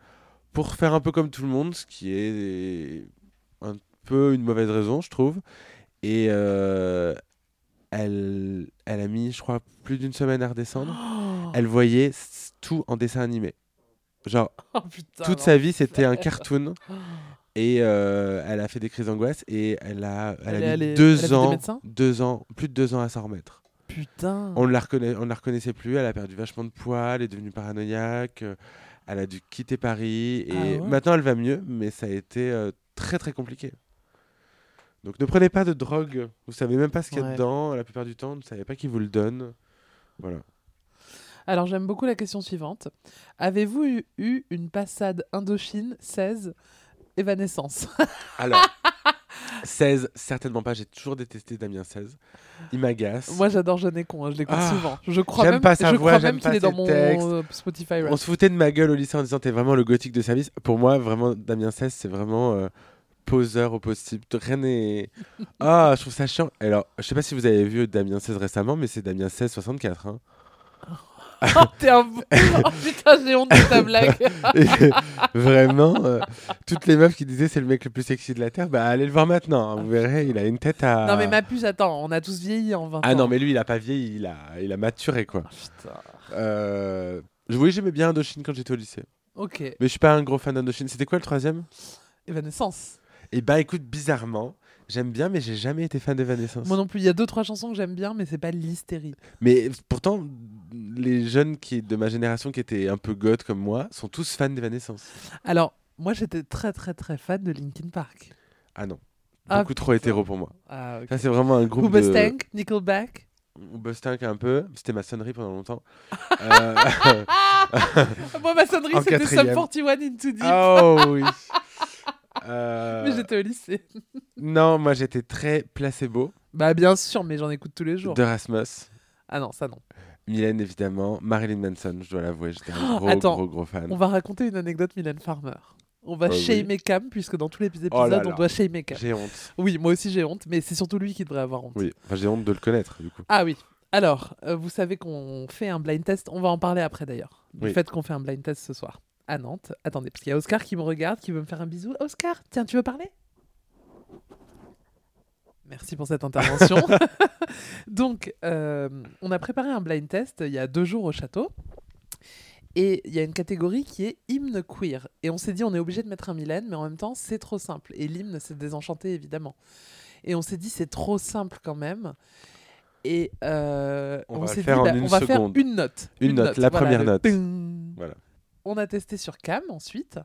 pour faire un peu comme tout le monde, ce qui est un peu une mauvaise raison, je trouve. Et euh, elle, elle a mis, je crois, plus d'une semaine à redescendre
Oh,
elle voyait tout en dessin animé. Genre,
oh, putain,
toute sa vie, c'était un cartoon. Et euh, elle a fait des crises d'angoisse et elle a, elle a mis
allée- elle a
deux ans, deux ans, plus de deux ans à s'en remettre.
Putain.
On ne la, on la reconnaissait plus, elle a perdu vachement de poids, elle est devenue paranoïaque, euh, elle a dû quitter Paris et
Ah ouais?
maintenant elle va mieux, mais ça a été euh, très très compliqué. Donc ne prenez pas de drogue, vous savez même pas ce qu'il y a
Ouais.
dedans, la plupart du temps, vous ne savez pas qui vous le donne. Voilà.
Alors j'aime beaucoup la question suivante. Avez-vous eu, eu une passade Indochine 16 évanescence
Alors, 16, certainement pas. J'ai toujours détesté Damien 16. Il m'agace.
Moi j'adore Jeune et Con, hein, je l'écoute
Ah,
souvent. Je crois même,
pas sa
je
voix,
crois même qu'il est dans mon euh, Spotify. Rap.
On se foutait de ma gueule au lycée en disant t'es vraiment le gothique de service. Pour moi, vraiment, Damien 16, c'est vraiment euh, poseur au possible. Rien n'est. Ah, je trouve ça chiant. Alors, je sais pas si vous avez vu Damien 16 récemment, mais c'est Damien 16 64. hein.
Oh, t'es un... oh putain, j'ai honte de ta blague.
Vraiment, euh, toutes les meufs qui disaient c'est le mec le plus sexy de la Terre, bah allez le voir maintenant. hein. Vous verrez, il a une tête à.
Non mais ma puce, attends, on a tous vieilli en 20
Ah
ans.
non, mais lui, il a pas vieilli, il a, il a maturé quoi.
Oh, putain.
Euh, Oui, j'aimais bien Indochine quand j'étais au lycée.
Ok,
Mais je suis pas un gros fan d'Indochine. C'était quoi le troisième?
Evanescence.
Et bah écoute, bizarrement, j'aime bien, mais j'ai jamais été fan d'Evanescence.
Moi non plus, il y a deux trois chansons que j'aime bien, mais c'est pas l'hystérie.
Mais pourtant, les jeunes qui, de ma génération qui étaient un peu goth comme moi sont tous fans d'Evanescence.
Alors, moi j'étais très très très fan de Linkin Park.
Ah non.
Ah,
Beaucoup trop hétéro pour moi.
Ah, ok.
Ça, c'est vraiment un groupe de...
Hoobastank, Nickelback.
Hoobastank un peu. C'était ma sonnerie pendant longtemps. Euh,
Moi ma sonnerie c'était Sum
quatrième.
41 Into Deep.
oh oui. Euh,
Mais j'étais au lycée.
Non, moi j'étais très placebo
Bah bien sûr, mais j'en écoute tous les jours.
de Rasmus.
Ah non, ça non.
Mylène évidemment, Marilyn Manson, je dois l'avouer, j'étais un
Oh,
gros
attends,
gros gros fan.
On va raconter une anecdote Mylène Farmer. On va
Oh, oui.
shamer Cam, puisque dans tous les épisodes,
Oh là
on doit shamer Cam.
J'ai honte.
Oui, moi aussi j'ai honte, mais c'est surtout lui qui devrait avoir honte.
Oui, enfin j'ai honte de le connaître du coup.
Ah oui. Alors, euh, vous savez qu'on fait un blind test. On va en parler après d'ailleurs. Du
Oui.
fait qu'on fait un blind test ce soir à Nantes. Attendez, parce qu'il y a Oscar qui me regarde, qui veut me faire un bisou. Oscar, tiens, tu veux parler? Merci pour cette intervention. Donc, euh, on a préparé un blind test il y a deux jours au château. Et il y a une catégorie qui est hymne queer. Et on s'est dit, on est obligé de mettre un Mylène, mais en même temps, c'est trop simple. Et l'hymne, c'est désenchanté, évidemment. Et on s'est dit, c'est trop simple quand même. Et euh,
On
s'est dit, bah,
une
on va faire une note.
Une note, la
voilà,
première note. Voilà.
On a testé sur Cam ensuite.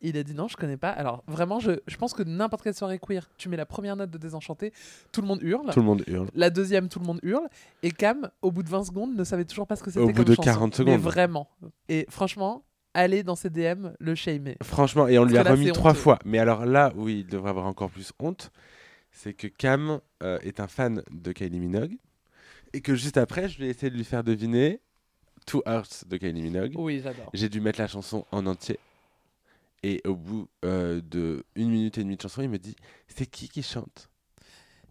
Il a dit non, je connais pas. Alors vraiment, je, je pense que n'importe quelle soirée queer, tu mets la première note de Désenchanté, tout le monde hurle.
Tout le monde hurle.
La deuxième, tout le monde hurle. Et Cam, au bout de 20 secondes, ne savait toujours pas ce que c'était
Au bout de
chanson.
40
Mais
secondes.
vraiment. Et franchement, allez dans ses DM, le shamer.
Franchement, et on
Parce
lui a
là,
remis trois
honteux.
fois. Mais alors là où il devrait avoir encore plus honte, c'est que Cam euh, est un fan de Kylie Minogue et que juste après, je lui ai essayé de lui faire deviner Two Hearts de Kylie Minogue.
Oui, j'adore.
J'ai dû mettre la chanson en entier. Et au bout euh, de une minute et demie de chanson, il me dit C'est qui qui chante?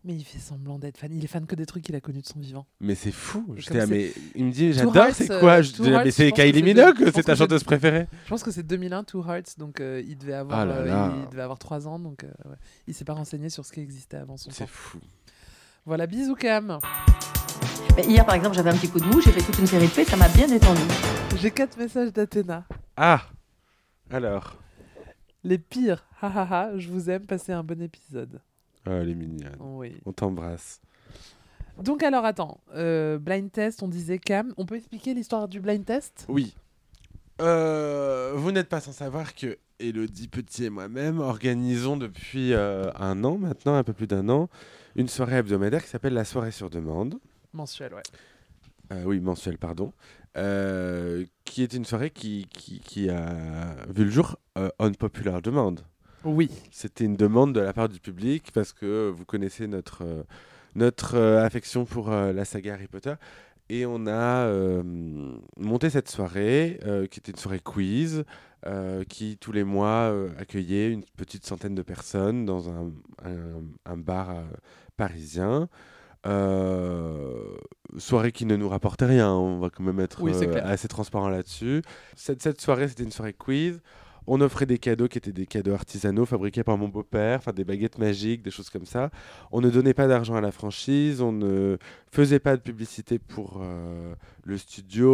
Mais il fait semblant d'être fan. Il est fan que des trucs qu'il a connus de son vivant.
Mais c'est fou. J'étais mais il me dit J'adore, c'est
euh,
quoi Je
Two
dis,
Hearts,
Mais c'est Kylie Minogue, c'est ta chanteuse préférée
Je pense que c'est 2001, Two Hearts, donc euh, il devait avoir,
Ah là
euh, il devait avoir 3 ans, donc euh, ouais. il s'est pas renseigné sur ce qui existait avant son
C'est fou.
Voilà, bisous Cam.
Mais hier, par exemple, j'avais un petit coup de mou, j'ai fait toute une série de faits, ça m'a bien détendu.
J'ai quatre messages d'Athéna.
Ah Alors
Les pires. Ha ha ha, je vous aime, passez un bon épisode.
Oh, Elle est mignonne.
Oui.
On t'embrasse.
Donc alors attends, euh, blind test, on disait Cam. On peut expliquer l'histoire du blind test?
Oui. Euh, vous n'êtes pas sans savoir que Elodie Petit et moi-même organisons depuis euh, un an maintenant, un peu plus d'un an, une soirée hebdomadaire qui s'appelle la soirée sur demande.
Mensuel, ouais.
Euh, oui, mensuelle, pardon. Euh, qui est une soirée qui, qui, qui a vu le jour euh, on popular demande.
Oui.
C'était une demande de la part du public parce que vous connaissez notre, notre affection pour la saga Harry Potter. Et on a monté cette soirée, qui était une soirée quiz, qui tous les mois accueillait une petite centaine de personnes dans un, un- un bar parisien. Euh, soirée qui ne nous rapportait rien, on va quand même être
Oui,
euh, assez transparent là-dessus. Cette, cette soirée, c'était une soirée quiz. On offrait des cadeaux qui étaient des cadeaux artisanaux fabriqués par mon beau-père, enfin des baguettes magiques, des choses comme ça. On ne donnait pas d'argent à la franchise, on ne faisait pas de publicité pour euh, le studio,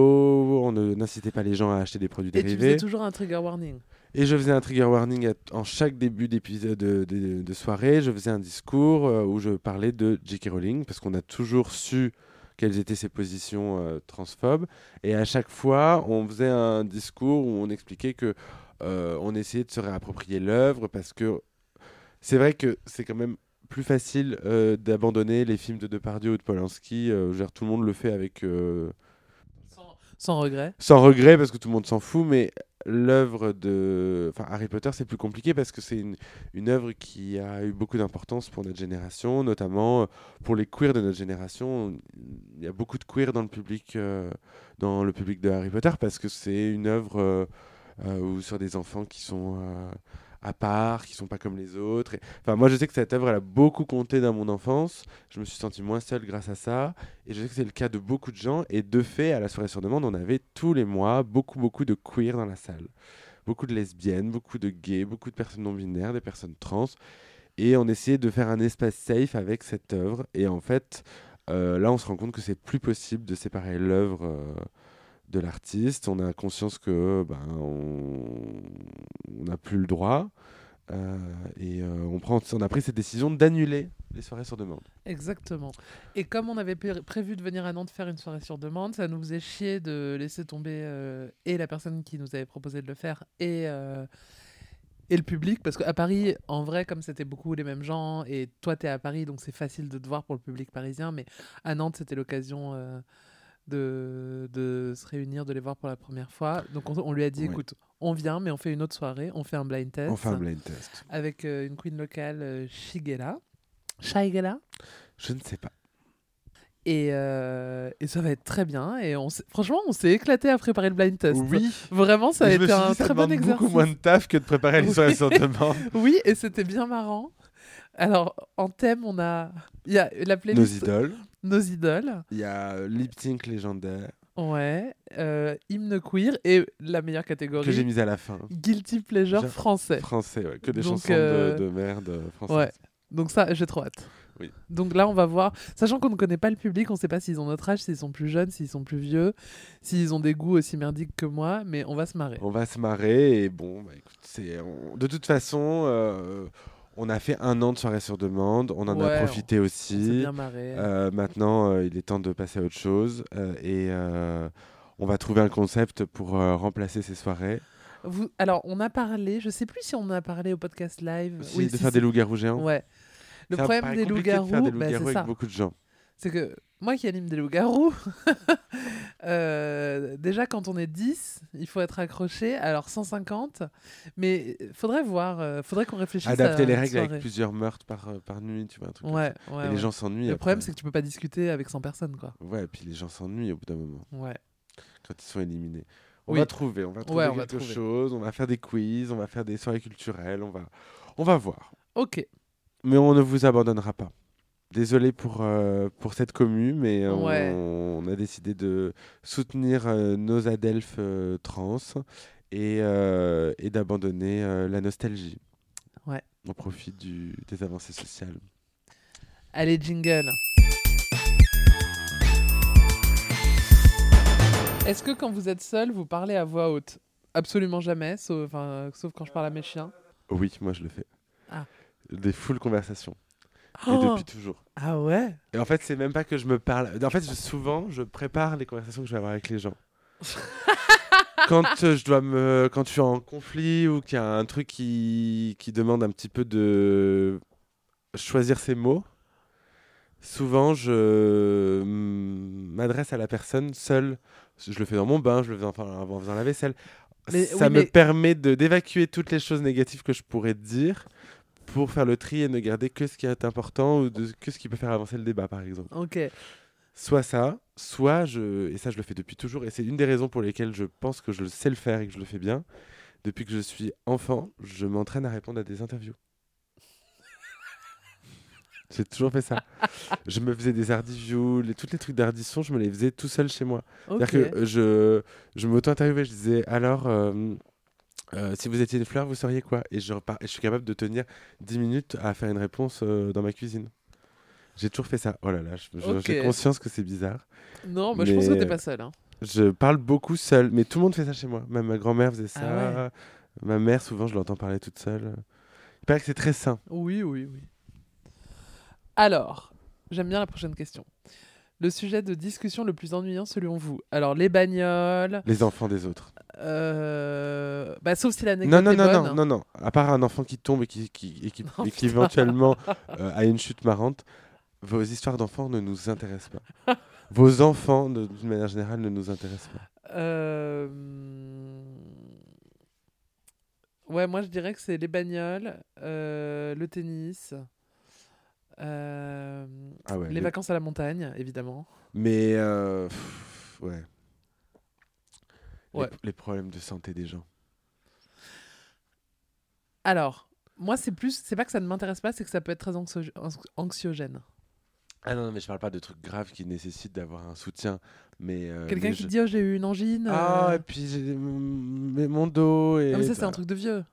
on ne- n'incitait pas les gens à acheter des produits
Et tu
dérivés.
faisais toujours un trigger warning.
Et je faisais un trigger warning à- en chaque début d'épisode de, de- de soirée. Je faisais un discours euh, où je parlais de J.K. Rowling parce qu'on a toujours su quelles étaient ses positions euh, transphobes. Et à chaque fois, on faisait un discours où on expliquait que euh, on essayait de se réapproprier l'œuvre parce que c'est vrai que c'est quand même plus facile euh, d'abandonner les films de Depardieu ou de Polanski. Euh, dire, tout le monde le fait avec euh,
Sans, sans regret.
sans regret parce que tout le monde s'en fout, mais l'œuvre de enfin, Harry Potter, c'est plus compliqué parce que c'est une, une œuvre qui a eu beaucoup d'importance pour notre génération, notamment euh, pour les queers de notre génération. Il y a beaucoup de queers dans le public, euh, dans le public de Harry Potter parce que c'est une œuvre euh, euh, sur des enfants qui sont à part, qui sont pas comme les autres. Et- Enfin, moi, je sais que cette œuvre, elle a beaucoup compté dans mon enfance. Je me suis senti moins seul grâce à ça. Et je sais que c'est le cas de beaucoup de gens. Et de fait, à la soirée sur demande, on avait tous les mois beaucoup, beaucoup de queer dans la salle. Beaucoup de lesbiennes, beaucoup de gays, beaucoup de personnes non binaires, des personnes trans. Et on essayait de faire un espace safe avec cette œuvre. Et en fait, euh, là, on se rend compte que c'est plus possible de séparer l'œuvre euh, de l'artiste. On a conscience que ben, on n'a plus le droit. Euh, et euh, on, prend, on a pris cette décision d'annuler les soirées sur demande.
Exactement. Et comme on avait pré- prévu de venir à Nantes faire une soirée sur demande, ça nous faisait chier de laisser tomber euh, et la personne qui nous avait proposé de le faire et, et le public. Parce qu'à Paris, en vrai, comme c'était beaucoup les mêmes gens, et toi, tu es à Paris, donc c'est facile de te voir pour le public parisien, mais à Nantes, c'était l'occasion de, de se réunir, de les voir pour la première fois. Donc on, on lui a dit, écoute, on vient, mais on fait une autre soirée, on fait un blind test
On fait un blind test.
avec euh, une queen locale, euh, Shigella. Shigella
Je ne sais pas.
et, euh, et ça va être très bien. Et on franchement, on s'est éclaté à préparer le blind test.
Oui.
Vraiment, ça a été un
dit, ça
très bon exercice.
beaucoup moins de taf que de préparer les soirées sur demande.
Oui, et c'était bien marrant. Alors, en thème, on a, il y a la
Nos
playlist
idoles.
Nos idoles.
Il y a euh, Lip Sync légendaire
Ouais. euh, hymne queer et la meilleure catégorie.
que j'ai mise à la fin.
Guilty pleasure français.
Français, ouais, que des
Donc,
chansons
euh,
de, de merde euh, françaises.
Ouais. Donc ça, j'ai trop hâte.
Oui.
Donc là, on va voir. Sachant qu'on ne connaît pas le public, on ne sait pas s'ils ont notre âge, s'ils sont plus jeunes, s'ils sont plus vieux, s'ils ont des goûts aussi merdiques que moi, mais on va se marrer.
On va se marrer et bon, bah, écoute, c'est, on- de toute façon, euh, on a fait un an de soirée sur demande, on en
Ouais,
a profité
On
aussi.
bien marré.
Euh, maintenant, euh, il est temps de passer à autre chose euh, et on va trouver un concept pour remplacer ces soirées.
Vous... Alors, on a parlé, je sais plus si on en a parlé au podcast live. Oui,
de
si,
faire
si.
des loups-garous géants.
Ouais. Le
Ça
problème des
compliqué de
loups-garous,
des
bah,
loups-garous
c'est
avec
ça.
beaucoup de gens.
C'est que moi qui anime des loups-garous, euh, déjà quand on est 10, il faut être accroché. Alors 150, mais faudrait voir, euh, faudrait qu'on réfléchisse
Adapter
à
les règles avec plusieurs meurtres par, euh, par nuit, tu vois, un truc comme
Ouais,
ça.
ouais,
Et les gens s'ennuient.
Le
après.
problème, c'est que tu peux pas discuter avec 100 personnes, quoi.
Ouais, et puis les gens s'ennuient au bout d'un moment,
Ouais.
quand ils sont éliminés. On
Oui.
va trouver, on va trouver
on va
quelque
trouver.
chose, on va faire des quiz, on va faire des soirées culturelles, on va, on va voir.
Ok.
Mais on ne vous abandonnera pas. Désolé pour, euh, pour cette commu, mais on,
Ouais.
on a décidé de soutenir euh, nos adelphes euh, trans et, et d'abandonner la nostalgie.
Ouais.
On profite du, des avancées sociales.
Allez, jingle. Est-ce que quand vous êtes seul, vous parlez à voix haute? Absolument jamais, sauf, sauf quand je parle à mes chiens.
Oui, moi je le fais.
Ah.
Des full conversations. Et
Oh
depuis toujours.
ah ouais?
Et en fait, c'est même pas que je me parle. En fait, je- souvent, je prépare les conversations que je vais avoir avec les gens. quand euh, je dois me, quand je suis en conflit ou qu'il y a un truc qui, qui demande un petit peu de choisir ses mots, souvent je mm, m'adresse à la personne seule. Je le fais dans mon bain, je le fais en, en faisant la vaisselle.
Mais
Ça
oui,
me
mais-
permet de d'évacuer toutes les choses négatives que je pourrais dire pour faire le tri et ne garder que ce qui est important ou de, que ce qui peut faire avancer le débat, par exemple
Ok.
soit ça, soit je, et ça je le fais depuis toujours, et c'est une des raisons pour lesquelles je pense que je sais le faire et que je le fais bien. Depuis que je suis enfant, je m'entraîne à répondre à des interviews. J'ai toujours fait ça. je me faisais des ardiviews, les, tous les trucs d'ardisson, je me les faisais tout seul chez moi. C'est-à-dire que je, je m'auto-interviewais, je disais alors, euh, euh, si vous étiez une fleur, vous seriez quoi? Et je, repars, et je suis capable de tenir 10 minutes à faire une réponse euh, dans ma cuisine. J'ai toujours fait ça. Oh là là, j'ai conscience que c'est bizarre.
Non, bah, je pense que
mais-
t'es pas seul. Hein.
Je parle beaucoup seul, mais tout le monde fait ça chez moi. Même ma grand-mère faisait ça.
Ah ouais.
Ma mère, souvent, je l'entends parler toute seule. Il paraît que c'est très sain.
Oui, oui, oui. Alors, j'aime bien la prochaine question. Le sujet de discussion le plus ennuyant selon vous? Alors, les bagnoles,
Les enfants des autres.
euh, bah, sauf si
Non,
l'anecdote
non,
est
non,
bonne.
non, non, non. À part un enfant qui tombe et qui, qui, et qui, et qui
putain.
éventuellement euh, a une chute marrante, vos histoires d'enfants ne nous intéressent pas. vos enfants, d'une manière générale, ne nous intéressent pas.
Euh, Ouais, moi je dirais que c'est les bagnoles, le tennis, euh,
Ah ouais.
les
le-
vacances à la montagne, évidemment.
Mais, euh, pff, ouais. Les-
Ouais.
les problèmes de santé des gens.
Alors, moi c'est plus, c'est pas que ça ne m'intéresse pas, c'est que ça peut être très anxio- anx- anxiogène.
Ah non, non, mais je parle pas de trucs graves qui nécessitent d'avoir un soutien. Mais euh,
Quelqu'un qui
je-
dit oh j'ai eu une angine.
Ah, et puis j'ai mon mais mon dos. Et
non, mais ça c'est
bah,
un truc de vieux.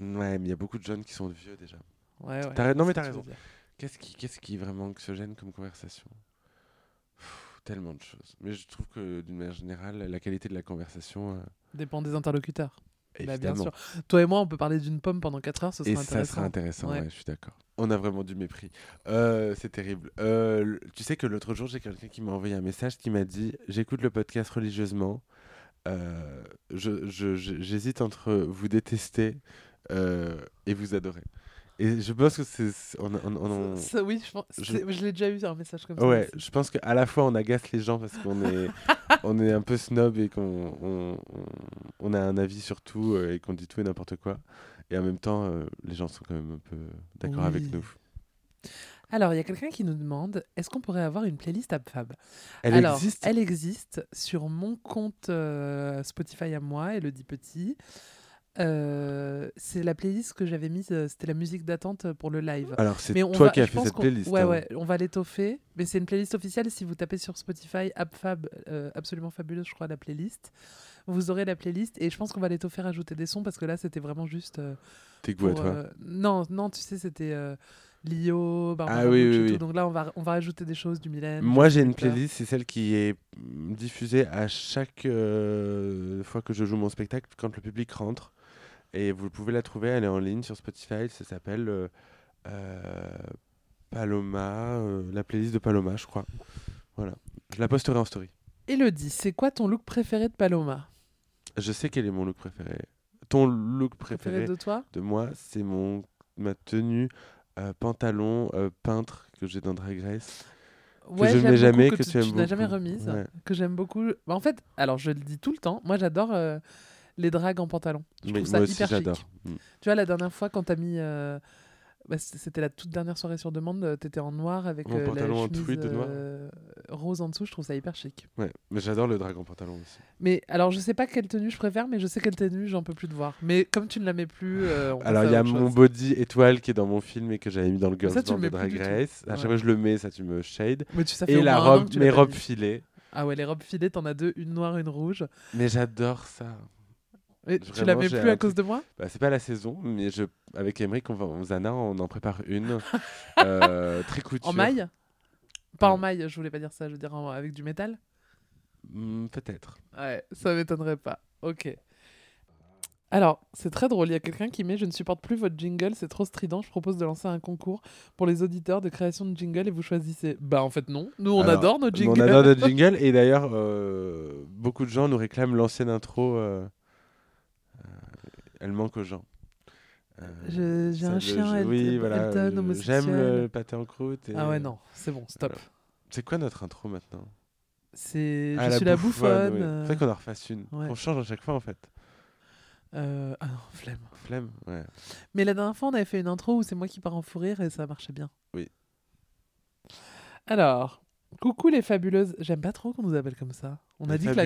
Ouais, mais il y a beaucoup de jeunes qui sont vieux déjà.
Ouais, ouais.
Non, mais
c'est
t'as raison. Qu'est-ce qui, qu'est-ce qui est vraiment anxiogène comme conversation? Pff, Tellement de choses. Mais je trouve que d'une manière générale, la qualité de la conversation, euh,
Dépend des interlocuteurs. Bah, bien
évidemment.
sûr. Toi et moi, on peut parler d'une pomme pendant 4 heures, ce sera
Et
intéressant.
ça sera intéressant,
Ouais.
ouais, je suis d'accord. On a vraiment du mépris. Euh, c'est terrible. Euh, tu sais que l'autre jour, j'ai quelqu'un qui m'a envoyé un message qui m'a dit J'écoute le podcast religieusement. Euh, je- je- je- J'hésite entre vous détester euh, et vous adorer. Et je pense que c'est. on- on- on-
Ça, oui, je, pense-
Je-
l'ai déjà eu un message comme ça.
Ouais, je pense qu'à la fois on agace les gens parce qu'on est, on est un peu snob et qu'on on, a un avis sur tout euh, et qu'on dit tout et n'importe quoi. Et en même temps, euh, les gens sont quand même un peu d'accord avec nous.
Alors, il y a quelqu'un qui nous demande est-ce qu'on pourrait avoir une playlist AppFab
Elle
Alors,
existe
elle existe sur mon compte euh, Spotify à moi, Elodie Petit. Euh, c'est la playlist que j'avais mise, euh, c'était la musique d'attente pour le live.
Alors c'est toi
va-
qui as fait cette playlist.
Ouais,
hein.
ouais, on va l'étoffer. Mais c'est une playlist officielle. Si vous tapez sur Spotify, AppFab, euh, absolument fabuleuse, je crois, la playlist. Vous aurez la playlist et je pense qu'on va l'étoffer, rajouter des sons parce que là, c'était vraiment juste. euh,
Tes toi.
non, non, tu sais, c'était Lio, Barbara
Ah oui, oui, oui.
Donc là, on va, on va rajouter des choses du Mylène.
Moi j'ai une playlist, c'est celle qui est diffusée à chaque euh, fois que je joue mon spectacle quand le public rentre. Et vous pouvez la trouver, elle est en ligne sur Spotify, ça s'appelle euh, euh, Paloma, euh, la playlist de Paloma je crois. Voilà, je la posterai en story.
Elodie, c'est quoi ton look préféré de Paloma?
Je sais quel est mon look préféré. ton look
Préféré
préféré
de toi?
de moi, c'est mon ma tenue euh, pantalon euh, peintre que j'ai dans Drag Race.
Ouais,
je mets jamais, que tu
n'as jamais remise,
Ouais.
que j'aime beaucoup. Bah, en fait, alors je le dis tout le temps, moi j'adore euh, les drags en pantalon. Je trouve ça
moi aussi
hyper chic.
j'adore. Mm.
Tu vois, la dernière fois, quand t'as mis. euh, bah, c- C'était la toute dernière soirée sur demande, euh, t'étais en noir avec
En
euh, la
pantalon en
chemise
tweed noir.
euh, rose en dessous, je trouve ça hyper chic.
Ouais, mais j'adore le dragon pantalon aussi.
Mais alors, je sais pas quelle tenue je préfère, mais je sais quelle tenue j'en peux plus de voir. Mais comme tu ne la mets plus. euh, on
Alors il y a
autre
mon
chose.
body étoile qui est dans mon film et que j'avais mis dans le girls
Ça, tu le mets
de
plus
Drag
du tout.
Race. À chaque
Ouais.
fois que je le mets, ça tu me shade.
Mais tu, ça fait
Et
au
la
moins un an
robe,
que tu
mes
pas
robes
mis.
filées.
Ah ouais, les robes filées, t'en as deux, une noire, une rouge.
Mais j'adore ça.
Et tu la
Vraiment,
mets
j'ai
plus à cause de moi?
Bah, c'est pas la saison, mais je, avec Emmerich, on va, on- Zana, on en prépare une. euh, très couture.
En maille? Pas en
Ouais.
maille, je voulais pas dire ça, je veux dire en- avec du métal?
Hmm, Peut-être.
Ouais, ça m'étonnerait pas. Ok. Alors, c'est très drôle. Il y a quelqu'un qui met Je ne supporte plus votre jingle, c'est trop strident. Je propose de lancer un concours pour les auditeurs de création de jingle et vous choisissez. Bah, en fait, non. Nous, on
Alors,
adore nos jingles.
On adore notre jingle et d'ailleurs, euh, beaucoup de gens nous réclament l'ancienne intro. euh, elle manque aux gens. Euh,
J'ai un chien,
je-
El-
oui, voilà, J'aime le pâté en croûte. et-
Ah ouais, non, c'est bon, stop.
Voilà. C'est quoi notre intro maintenant?
C'est
Ah,
Je suis la
bouffonne,
bouffonne. euh,
C'est vrai qu'on en refasse une.
ouais.
On change à chaque fois en fait.
euh, Ah non, flemme.
Flemme, ouais.
Mais la dernière fois, on avait fait une intro où c'est moi qui pars en fou rire et ça marchait bien.
Oui.
Alors, coucou les fabuleuses. J'aime pas trop qu'on nous appelle comme ça. On a dit que la...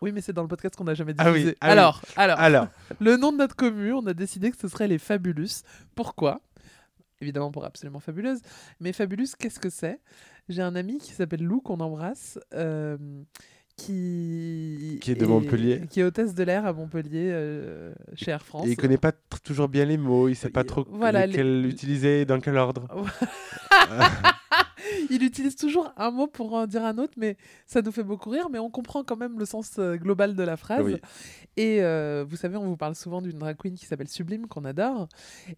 Oui, mais c'est dans le podcast qu'on n'a jamais
Ah oui,
diffusé.
ah oui.
alors, alors,
Alors,
le nom de notre commu, on a décidé que ce serait les Fabulous. Pourquoi? Évidemment pour absolument fabuleuse. Mais Fabulous, qu'est-ce que c'est? J'ai un ami qui s'appelle Lou, qu'on embrasse, euh, qui...
Qui est de Montpellier.
Qui est hôtesse de l'air à Montpellier, euh, chez Air France.
et il connaît pas toujours bien les mots, il sait pas
Il-
trop
voilà,
lesquels
les-
utiliser dans quel ordre.
Il utilise toujours un mot pour en dire un autre, mais ça nous fait beaucoup rire, mais on comprend quand même le sens euh, global de la phrase.
Oui.
Et euh, vous savez, on vous parle souvent d'une drag queen qui s'appelle Sublime, qu'on adore.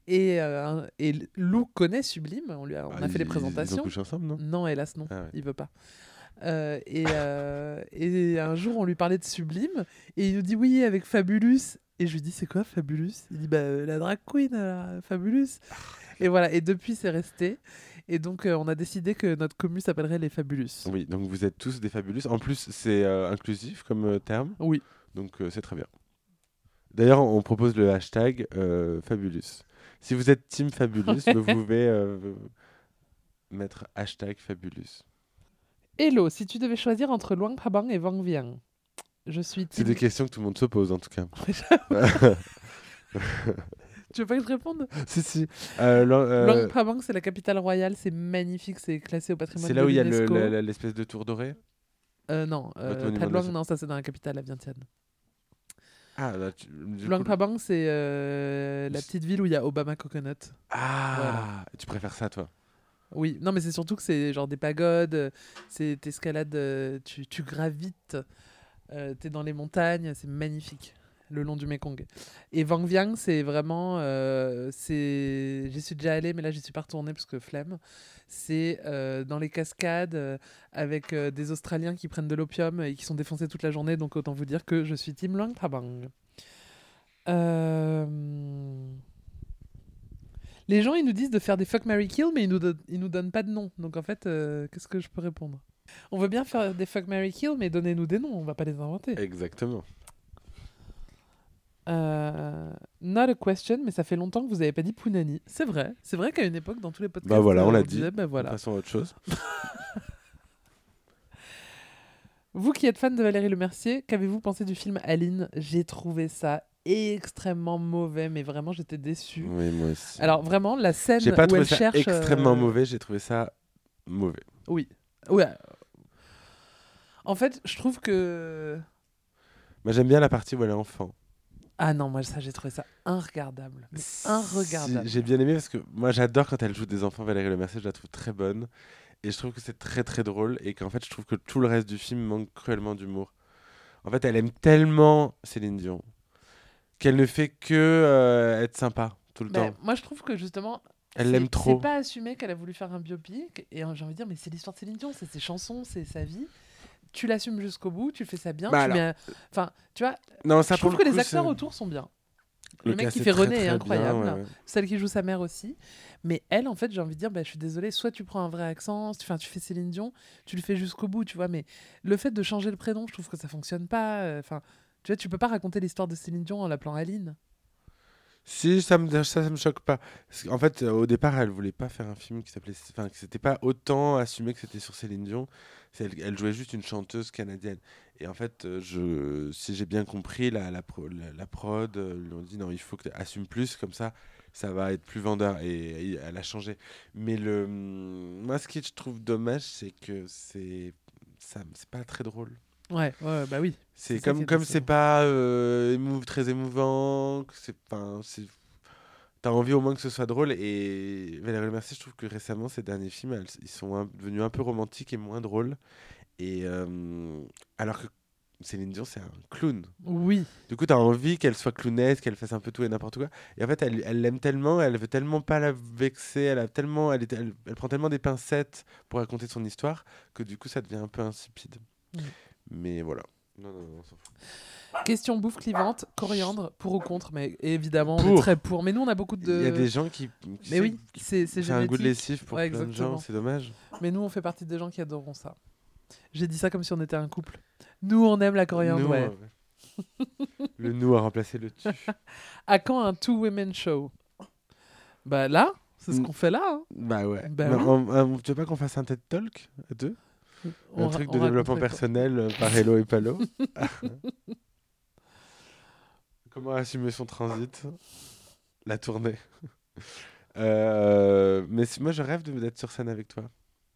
Et, euh, et Lou connaît Sublime, on, lui a, on
Ah,
a fait
ils-
les
Ils
présentations.
couché ensemble, non?
Non, hélas, non,
Ah ouais.
il veut pas. Euh, et, et un jour, on lui parlait de Sublime, et il nous dit oui, avec Fabulous. Et je lui dis, c'est quoi Fabulous Il dit, bah, la drag queen, Fabulous. Et voilà, et depuis, c'est resté. Et donc, euh, on a décidé que notre commu s'appellerait les Fabulous.
Oui, donc vous êtes tous des fabulous. En plus, c'est euh, inclusif comme euh, terme,
Oui.
donc c'est très bien. D'ailleurs, on propose le hashtag fabulous. Si vous êtes team fabulous, vous pouvez mettre hashtag fabulous.
Hello, si tu devais choisir entre Luang Prabang et Wang Viang, je suis
C'est
team...
des questions que tout le monde se pose en tout cas.
Tu veux pas que je réponde?
Si, si. Euh, euh,
Prabang, c'est la capitale royale, c'est magnifique, c'est classé au patrimoine
c'est là où il y a le-
l'UNESCO.
la- la- l'espèce de tour doré
Euh, non, euh,
monument
de
la-
non, ça c'est dans la capitale, la Vientiane.
Ah, là, tu- du
Luang
coup-
Prabang, c'est euh, la petite ville où il y a Obama Coconut.
Ah, tu préfères ça toi?
Oui, non, mais c'est surtout que c'est genre des pagodes, euh, c'est t'escalades, euh, tu, tu gravites, euh, t'es dans les montagnes, c'est magnifique, le long du Mekong. Et Vang Viang, c'est vraiment, euh, j'y suis déjà allé, mais là j'y suis pas retourné parce que flemme. C'est euh, dans les cascades euh, avec euh, des Australiens qui prennent de l'opium et qui sont défoncés toute la journée, donc autant vous dire que je suis Team Luang Prabang. Les gens, ils nous disent de faire des fuck, Mary kill, mais ils nous, ils nous donnent pas de nom. Donc en fait, qu'est-ce que je peux répondre? On veut bien faire des fuck, Mary kill, mais donnez-nous des noms, on va pas les inventer.
Exactement.
Euh, not a question, mais ça fait longtemps que vous avez pas dit Punani. C'est vrai, c'est vrai qu'à une époque, dans tous les podcasts,
Bah voilà, on
euh,
l'a dit.
disait, bah voilà.
Passons à autre chose.
Vous qui êtes fan de Valérie Lemercier, qu'avez-vous pensé du film Aline? J'ai trouvé ça extrêmement mauvais, mais vraiment j'étais déçue.
Oui, moi aussi.
Alors vraiment, la scène
j'ai pas
où
trouvé
elle
ça
cherche...
extrêmement
euh,
mauvais, j'ai trouvé ça mauvais.
Oui. Ouais. En fait, je trouve que...
Moi j'aime bien la partie où elle est enfant.
Ah non, moi ça, j'ai trouvé ça inregardable. Mais
Si,
inregardable.
J'ai bien aimé parce que moi j'adore quand elle joue des enfants, Valérie Lemercier, je la trouve très bonne. Et je trouve que c'est très très drôle et qu'en fait je trouve que tout le reste du film manque cruellement d'humour. En fait, elle aime tellement Céline Dion qu'elle ne fait que euh, être sympa tout le
Mais
temps.
moi, je trouve que justement...
Elle l'aime trop.
C'est pas assumé qu'elle a voulu faire un biopic. Et euh, j'ai envie de dire, mais c'est l'histoire de Céline Dion, c'est ses chansons, c'est sa vie. Tu l'assumes jusqu'au bout, tu fais ça bien.
Bah
tu
alors,
mets Enfin, tu vois,
Non, ça
je trouve que
le
les acteurs autour sont bien. Le mec qui fait
très,
René est
bien,
incroyable.
ouais, ouais.
Celle qui joue sa mère aussi. Mais elle, en fait, j'ai envie de dire, bah, je suis désolée, soit tu prends un vrai accent, enfin, tu fais Céline Dion, tu le fais jusqu'au bout, tu vois. Mais le fait de changer le prénom, je trouve que ça fonctionne pas. euh, Enfin, tu vois, tu peux pas raconter l'histoire de Céline Dion en l'appelant Aline.
Si, ça me, ça, ça me choque pas. Qu'en fait, euh, au départ, elle voulait pas faire un film qui s'appelait. Enfin, que c'était pas autant assumé que c'était sur Céline Dion. Elle, jouait juste une chanteuse canadienne. Et en fait, euh, je, si j'ai bien compris, la, la, la, prod euh, lui ont dit non, il faut que tu assumes plus, comme ça, ça va être plus vendeur. Et, elle a changé. Mais le, moi, ce que je trouve dommage, c'est que c'est. Ça, c'est pas très drôle.
Ouais, ouais, bah oui.
C'est comme comme c'est pas euh, émou- très émouvant, c'est pas t'as envie au moins que ce soit drôle et Valérie Mercier je trouve que récemment ces derniers films elles- ils sont un- devenus un peu romantiques et moins drôles et euh, alors que Céline Dion c'est un clown.
Oui.
Du coup, tu as envie qu'elle soit clownesque, qu'elle fasse un peu tout et n'importe quoi. Et en fait, elle elle l'aime tellement, elle veut tellement pas la vexer, elle, a tellement, elle, est- elle, elle prend tellement des pincettes pour raconter son histoire que du coup, ça devient un peu insipide.
Mm.
Mais voilà. Non, non, non, on s'en fout.
Question bouffe clivante, coriandre, pour ou contre Mais évidemment, on est
Pour.
très pour. Mais nous, on a beaucoup de.
Il y a des gens qui.
Mais oui, c'est c'est
C'est un goût de
génétique.
lessive pour
Ouais,
plein de
exactement.
gens, c'est dommage.
Mais nous, on fait partie des gens qui adoreront ça. J'ai dit ça comme si on était un couple. Nous, on aime la coriandre,
Nous,
ouais.
euh, ouais. le nous a remplacé le tu.
À quand un two women show? Bah là, c'est ce
Mm.
qu'on fait là. hein.
Bah ouais.
Bah
Mais
oui.
on- on- tu veux pas qu'on fasse un TED Talk à deux? Un truc de développement personnel euh, par Hello et Palo. Comment assumer son transit? La tournée. Euh, mais si- moi, je rêve de- d'être sur scène avec toi.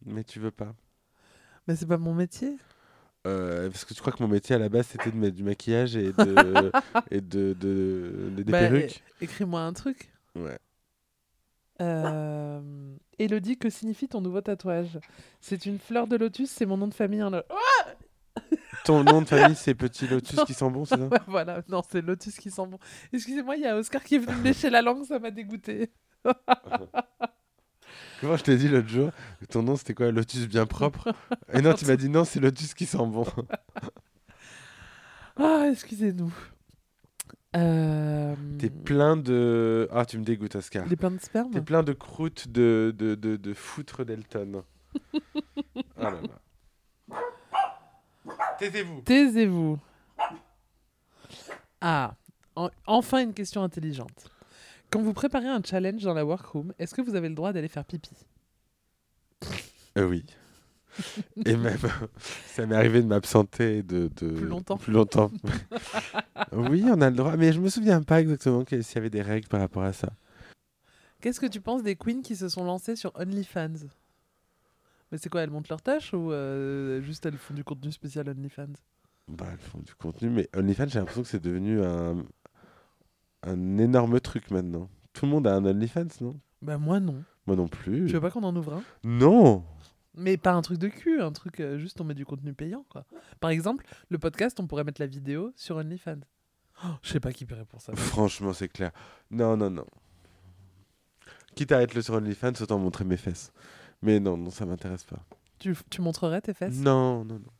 Mais tu veux pas.
Mais c'est pas mon métier.
Euh, parce que tu crois que mon métier à la base, c'était de mettre du maquillage et de, et de, de- de- des
Bah,
perruques.
Écris-moi un truc.
Ouais.
Euh... Elodie, que signifie ton nouveau tatouage? C'est une fleur de lotus, c'est mon nom de famille. en lo-
Ton nom de famille, c'est Petit Lotus qui sent bon, c'est ça?
Ouais, voilà, non, c'est lotus qui sent bon. Excusez-moi, il y a Oscar qui est venu me lécher la langue, ça m'a dégoûté.
Comment je t'ai dit l'autre jour Ton nom, c'était quoi? Lotus bien propre? Et non, tu m'as dit non, c'est Lotus qui sent bon.
Ah, excusez-nous. Euh...
T'es plein de. Ah, tu me dégoûtes, Oscar.
Est plein de sperme
T'es plein de croûtes de, de, de, de foutre d'Elton. oh là là. Taisez-vous.
Taisez-vous. Ah, en- enfin une question intelligente. Quand vous préparez un challenge dans la workroom, est-ce que vous avez le droit d'aller faire pipi?
Euh, oui. Et même, ça m'est arrivé de m'absenter de, de.
Plus longtemps.
Plus longtemps. oui, on a le droit. Mais je me souviens pas exactement s'il y avait des règles par rapport à ça.
Qu'est-ce que tu penses des queens qui se sont lancées sur OnlyFans? Mais c'est quoi, elles montent leur tâche ou euh, juste elles font du contenu spécial OnlyFans?
Bah, elles font du contenu, mais OnlyFans, j'ai l'impression que c'est devenu un, un énorme truc maintenant. Tout le monde a un OnlyFans, non?
Bah moi non.
Moi non plus.
Tu veux pas qu'on en ouvre un?
Non
Mais pas un truc de cul, un truc euh, juste on met du contenu payant quoi. Par exemple, le podcast, on pourrait mettre la vidéo sur OnlyFans. Oh, je sais pas qui paierait pour ça.
Franchement, c'est clair. Non, non, non. Quitte à être le sur OnlyFans, autant montrer mes fesses. Mais non, non, ça m'intéresse pas.
Tu, tu montrerais tes fesses?
Non, non, non.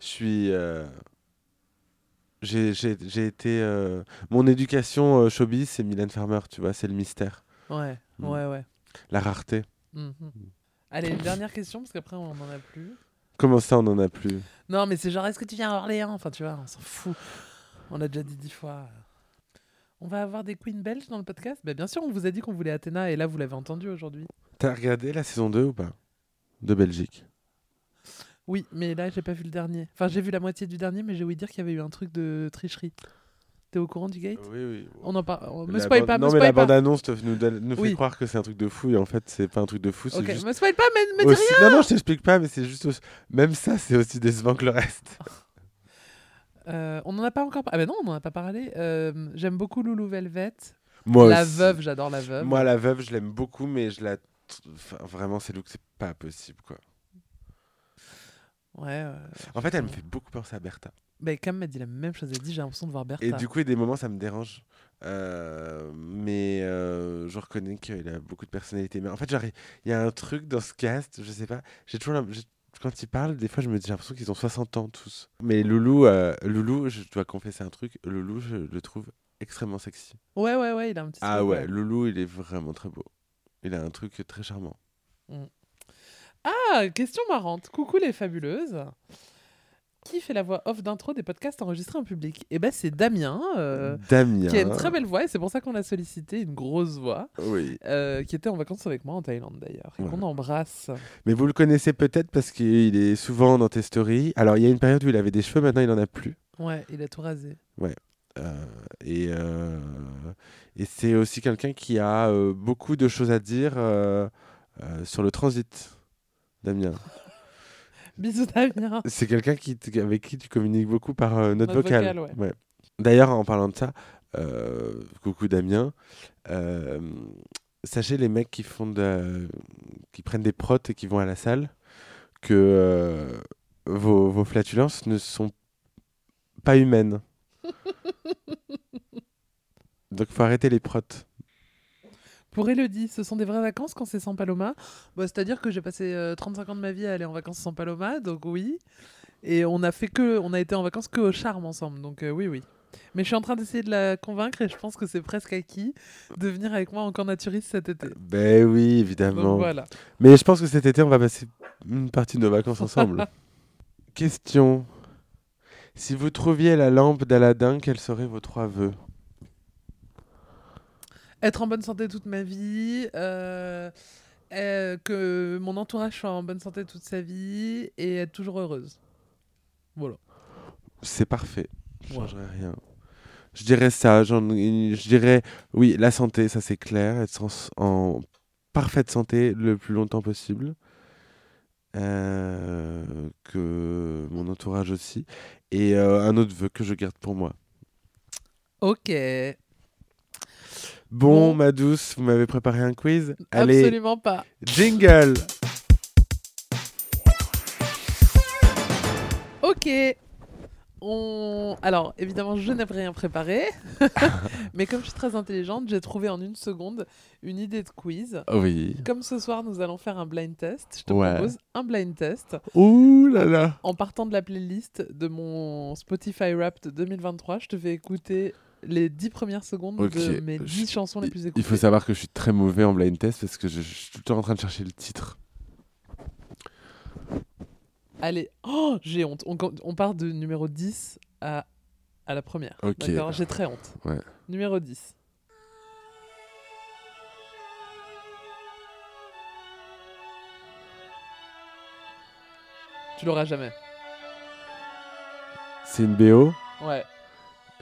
Je suis. euh, J'ai j'ai- j'ai été. euh, Mon éducation euh, showbiz, c'est Mylène Farmer, tu vois, c'est le mystère.
Ouais,
Mm.
ouais, ouais.
La rareté.
Mhm. Allez, une dernière question parce qu'après on en a plus.
Comment ça, on en a plus?
Non, mais c'est genre, est-ce que tu viens à Orléans? Enfin, tu vois, on s'en fout. On l'a déjà dit dix fois. On va avoir des queens belges dans le podcast? Bah, Bien sûr, on vous a dit qu'on voulait Athéna et là, vous l'avez entendu aujourd'hui.
T'as regardé la saison 2 ou pas? De Belgique.
Oui, mais là, j'ai pas vu le dernier. Enfin, j'ai vu la moitié du dernier, mais j'ai ouï dire qu'il y avait eu un truc de tricherie. T'es au courant du gate?
Oui, oui.
On en parle. Me spoil pas,
non, mais la bande-annonce nous, nous fait croire que c'est un truc de fou et en fait, c'est pas un truc de fou.
Ok, me spoil pas, mais me dis
aussi- Non, non, je t'explique pas, mais c'est juste. aussi- Même ça, c'est aussi décevant que le reste.
Euh, on n'en a pas encore parlé. Ah ben non, on n'en a pas parlé. Euh, J'aime beaucoup Loulou Velvet.
Moi
la
aussi.
veuve, j'adore la veuve.
Moi, la veuve, je l'aime beaucoup, mais je la. enfin, vraiment, c'est look, c'est pas possible, quoi.
Ouais. euh,
En fait, elle me fait beaucoup penser à Bertha.
Ben, Cam m'a dit la même chose. Elle dit j'ai l'impression de voir Bertha.
Et du coup, il y a des moments, ça me dérange. Euh, mais euh, je reconnais qu'il a beaucoup de personnalité. Mais en fait, il y a un truc dans ce cast, je sais pas. J'ai toujours quand ils parlent, des fois, je me dis, j'ai l'impression qu'ils ont 60 ans tous. Mais Loulou, euh, Loulou, je dois confesser un truc. Loulou, je le trouve extrêmement sexy.
Ouais, ouais, ouais, il a un petit
Ah ouais, Loulou, il est vraiment très beau. Il a un truc très charmant.
Ah, question marrante. Coucou les fabuleuses. Qui fait la voix off d'intro des podcasts enregistrés en public Eh ben, c'est Damien, euh,
Damien.
qui a une très belle voix, et c'est pour ça qu'on l'a sollicité, une grosse voix,
Oui.
euh, qui était en vacances avec moi en Thaïlande d'ailleurs, et
Ouais.
qu'on embrasse.
Mais vous le connaissez peut-être parce qu'il est souvent dans tes stories. Alors, il y a une période où il avait des cheveux, maintenant, il en a plus.
Ouais, il a tout rasé.
Euh, et euh, et c'est aussi quelqu'un qui a euh, beaucoup de choses à dire sur le transit, Damien.
Bisous Damien.
C'est quelqu'un qui, avec qui tu communiques beaucoup par euh, vocale.
ouais.
D'ailleurs, en parlant de ça, euh, coucou Damien, euh, sachez les mecs qui font de, qui prennent des protes et qui vont à la salle que euh, vos, vos flatulences ne sont pas humaines. Donc faut arrêter les protes.
Pour Elodie, ce sont des vraies vacances quand c'est sans Paloma Bah, C'est-à-dire que j'ai passé euh, 35 ans de ma vie à aller en vacances sans Paloma, donc oui. Et on a fait que, on a été en vacances que au charme ensemble, donc euh, oui, oui. Mais je suis en train d'essayer de la convaincre et je pense que c'est presque acquis de venir avec moi en camp naturiste cet été.
Ben oui,
Donc
évidemment.
voilà.
Mais je pense que cet été, on va passer une partie de nos vacances ensemble. Question. Si vous trouviez la lampe d'Aladin, quels seraient vos trois vœux?
Être en bonne santé toute ma vie, euh, euh, que mon entourage soit en bonne santé toute sa vie et être toujours heureuse. Voilà.
C'est parfait. Je
Voilà.
changerais rien. Je dirais ça. Je dirais, oui, la santé, ça c'est clair. Être en, en parfaite santé le plus longtemps possible. Euh, que mon entourage aussi. Et un autre vœu que je garde pour moi.
Ok.
Bon,
Bon.
ma douce, vous m'avez préparé un quiz Allez,
Absolument pas.
jingle
Ok. On... Alors, évidemment, je n'ai rien préparé. Mais comme je suis très intelligente, j'ai trouvé en une seconde une idée de quiz.
Oui.
Comme ce soir, nous allons faire un blind test. Je te
Ouais.
propose un blind test
Ouh là là
en partant de la playlist de mon Spotify Wrapped 2023. Je te fais écouter les 10 premières secondes
Ok.
de mes 10
Je-
chansons les plus écoutées.
Il faut savoir que je suis très mauvais en blind test parce que je, je suis tout le temps en train de chercher le titre.
Allez, oh, j'ai honte. On, on part de numéro 10 à, à la première.
Ok.
D'accord, j'ai très honte.
Ouais.
Numéro 10. Tu l'auras jamais.
C'est une BO
Ouais,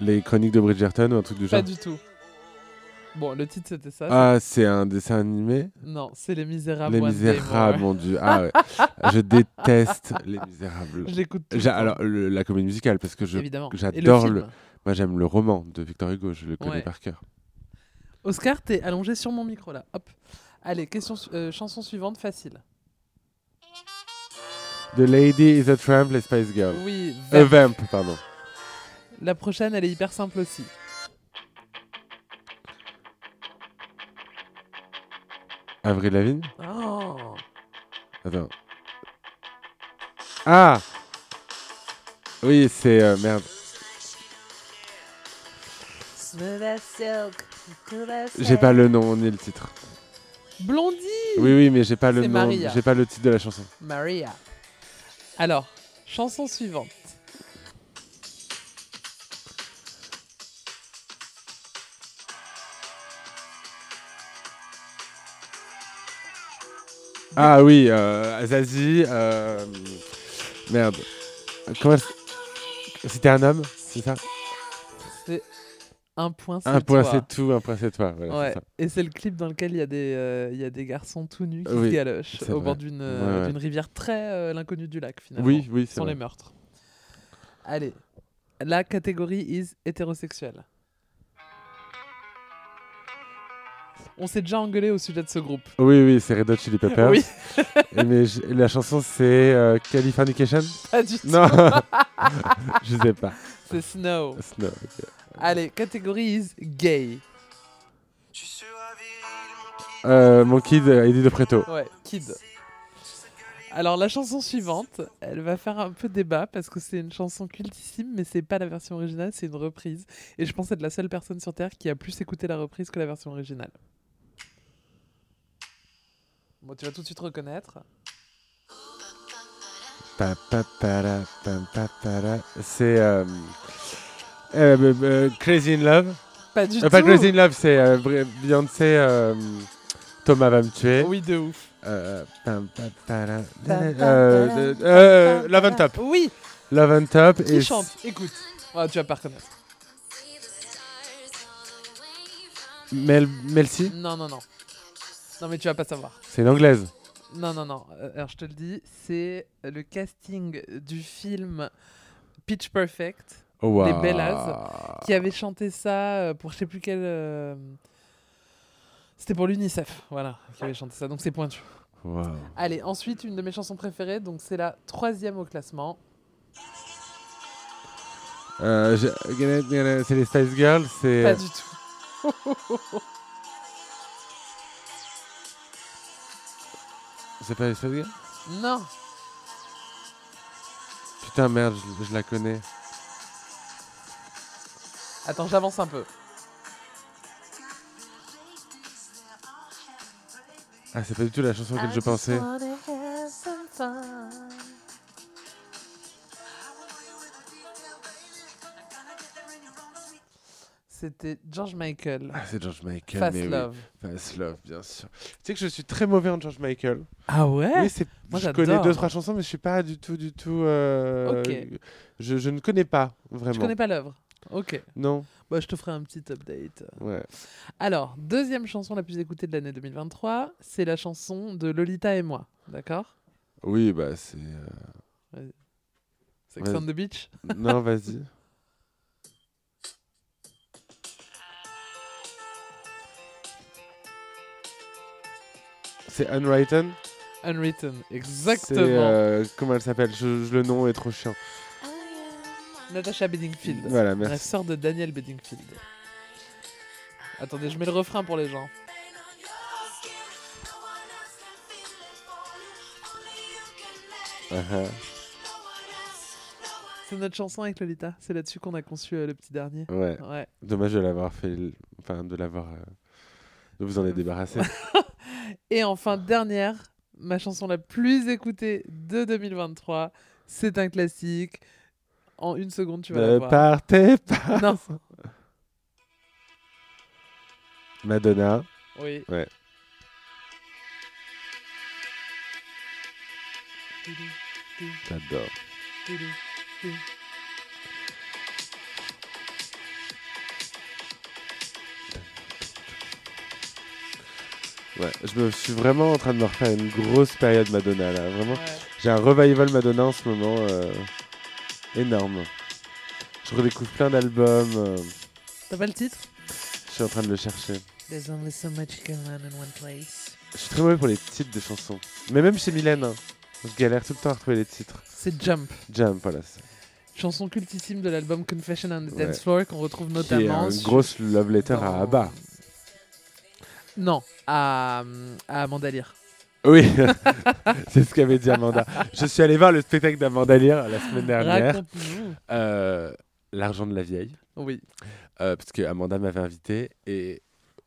Les chroniques de Bridgerton ou un truc du genre
pas du tout. Bon, le titre c'était ça.
Ah, c'est un dessin animé
Non, c'est Les Misérables.
Les
One
Misérables, mon dieu. Ah ouais. je déteste Les Misérables.
Je l'écoute tout.
Alors, le- la comédie musicale, parce que j'adore le. Moi, j'aime le roman de Victor Hugo, je le connais
Ouais.
par cœur.
Oscar, t'es allongé sur mon micro là. Hop. Allez, question, euh, chanson suivante, facile.
The Lady is a Tramp, les Spice Girls.
Oui, Vamp.
Vamp, pardon.
La prochaine, elle est hyper simple aussi.
Avril Lavigne
Oh.
Attends. Ah Oui, c'est. euh, merde. J'ai pas le nom ni le titre.
Blondie
Oui, oui, mais j'ai pas le nom. J'ai pas le titre de la chanson.
Maria. Alors, chanson suivante.
Ah oui, euh, Zazie. euh, Merde. Comment C'était un homme, c'est ça?
C'est un point, c'est
Un point, c'est tout, un point, c'est toi. Voilà,
Ouais, et c'est le clip dans lequel il y, a des, euh, il y a des garçons tout nus qui
Oui,
se galochent au
vrai.
bord d'une
Ouais, ouais.
d'une rivière très euh, l'inconnu du lac finalement.
Oui, oui, c'est
sans
vrai.
les meurtres. Allez, la catégorie is hétérosexuel. On s'est déjà engueulé au sujet de ce groupe.
Oui, oui, c'est Red Hot Chili Peppers.
Oui,
Et mais je- la chanson, c'est euh, Californication?
Pas du tout.
Non Je sais pas.
C'est Snow.
Snow, ok.
Allez, catégorie is gay.
Euh, mon kid, euh, Eddie de Preto.
Ouais, kid. Alors la chanson suivante, elle va faire un peu débat parce que c'est une chanson cultissime, mais c'est pas la version originale, c'est une reprise. Et je pense être la seule personne sur Terre qui a plus écouté la reprise que la version originale. Bon, tu vas tout de suite reconnaître.
C'est euh, euh, euh, euh, Crazy in Love.
Pas du
Euh,
tout.
pas Crazy in Love, c'est euh, Beyoncé. Thomas va me tuer.
Oui, de ouf.
Love and
para.
Top.
Oui,
Love and Top.
qui
et
chante? Écoute. Tu vas pas reconnaître.
Mel, Melcy?
Non, non, non. Non, mais tu vas pas savoir.
C'est une anglaise.
Non, non, non. Euh, Alors, je te le dis, c'est le casting du film Pitch Perfect
Oh, wow.
Les Bellas, qui avait chanté ça euh, pour je sais plus quel. euh, C'était pour l'UNICEF, voilà, qui avait chanté ça. Donc c'est pointu.
Wow.
Allez, ensuite, une de mes chansons préférées, donc c'est la troisième au classement.
Euh, je- c'est les Spice Girls. C'est.
Pas du tout.
C'est pas Girls
Non.
Putain, merde, je, je la connais.
Attends, j'avance un peu.
Ah, c'est pas du tout la chanson que je pensais.
C'était George Michael.
Ah, c'est George Michael.
Fast
mais oui.
Love.
Fast Love, bien sûr. Tu sais que je suis très mauvais en George Michael.
Ah ouais?
Oui, c'est.
Moi,
je connais deux trois chansons, mais je suis pas du tout, du tout. euh,
Ok.
Je, je ne connais pas vraiment.
Je connais pas l'œuvre? Ok.
Non.
Bah, je te ferai un petit update.
Ouais.
Alors, deuxième chanson la plus écoutée de l'année 2023, c'est la chanson de Lolita et moi. D'accord?
Oui, bah c'est. euh,
Sex
Ouais.
on the Beach?
Non, vas-y. C'est Unwritten.
Unwritten, exactement.
euh, comment elle s'appelle? Je, je- Le nom est trop chiant.
Natasha Bedingfield.
Voilà,
La
merci.
sœur de Daniel Bedingfield. Attendez, je mets le refrain pour les gens.
Uh-huh.
C'est notre chanson avec Lolita. C'est là-dessus qu'on a conçu euh, le petit dernier.
Ouais.
Ouais.
Dommage de l'avoir fait. Enfin, de l'avoir. euh, de vous en être débarrassé.
Et enfin, dernière, ma chanson la plus écoutée de 2023. C'est un classique. En une seconde, tu vas la
ne
voir.
partez pas.
Non.
Madonna.
Oui.
Ouais. J'adore. Ouais, je me suis vraiment en train de me refaire une grosse période Madonna là. Vraiment,
Ouais.
j'ai un revival Madonna en ce moment euh, énorme. Je redécouvre plein d'albums. euh,
T'as pas le titre?
Je suis en train de le chercher.
There's only so much you can learn in one place.
Je suis très mauvais pour les titres de chansons. Mais même chez Mylène, hein, je galère tout le temps à retrouver les titres.
C'est Jump,
Jump, voilà. c'est-
chanson cultissime de l'album Confession on the
Ouais.
Dance Floor qu'on retrouve notamment.
une
sur-
grosse love letter
dans-
à Abba.
Non, à, à Amanda Lear.
Oui, c'est ce qu'avait dit Amanda. Je suis allé voir le spectacle d'Amanda Lear la semaine dernière. Euh, L'argent de la vieille.
Oui.
Euh, parce que Amanda m'avait invité et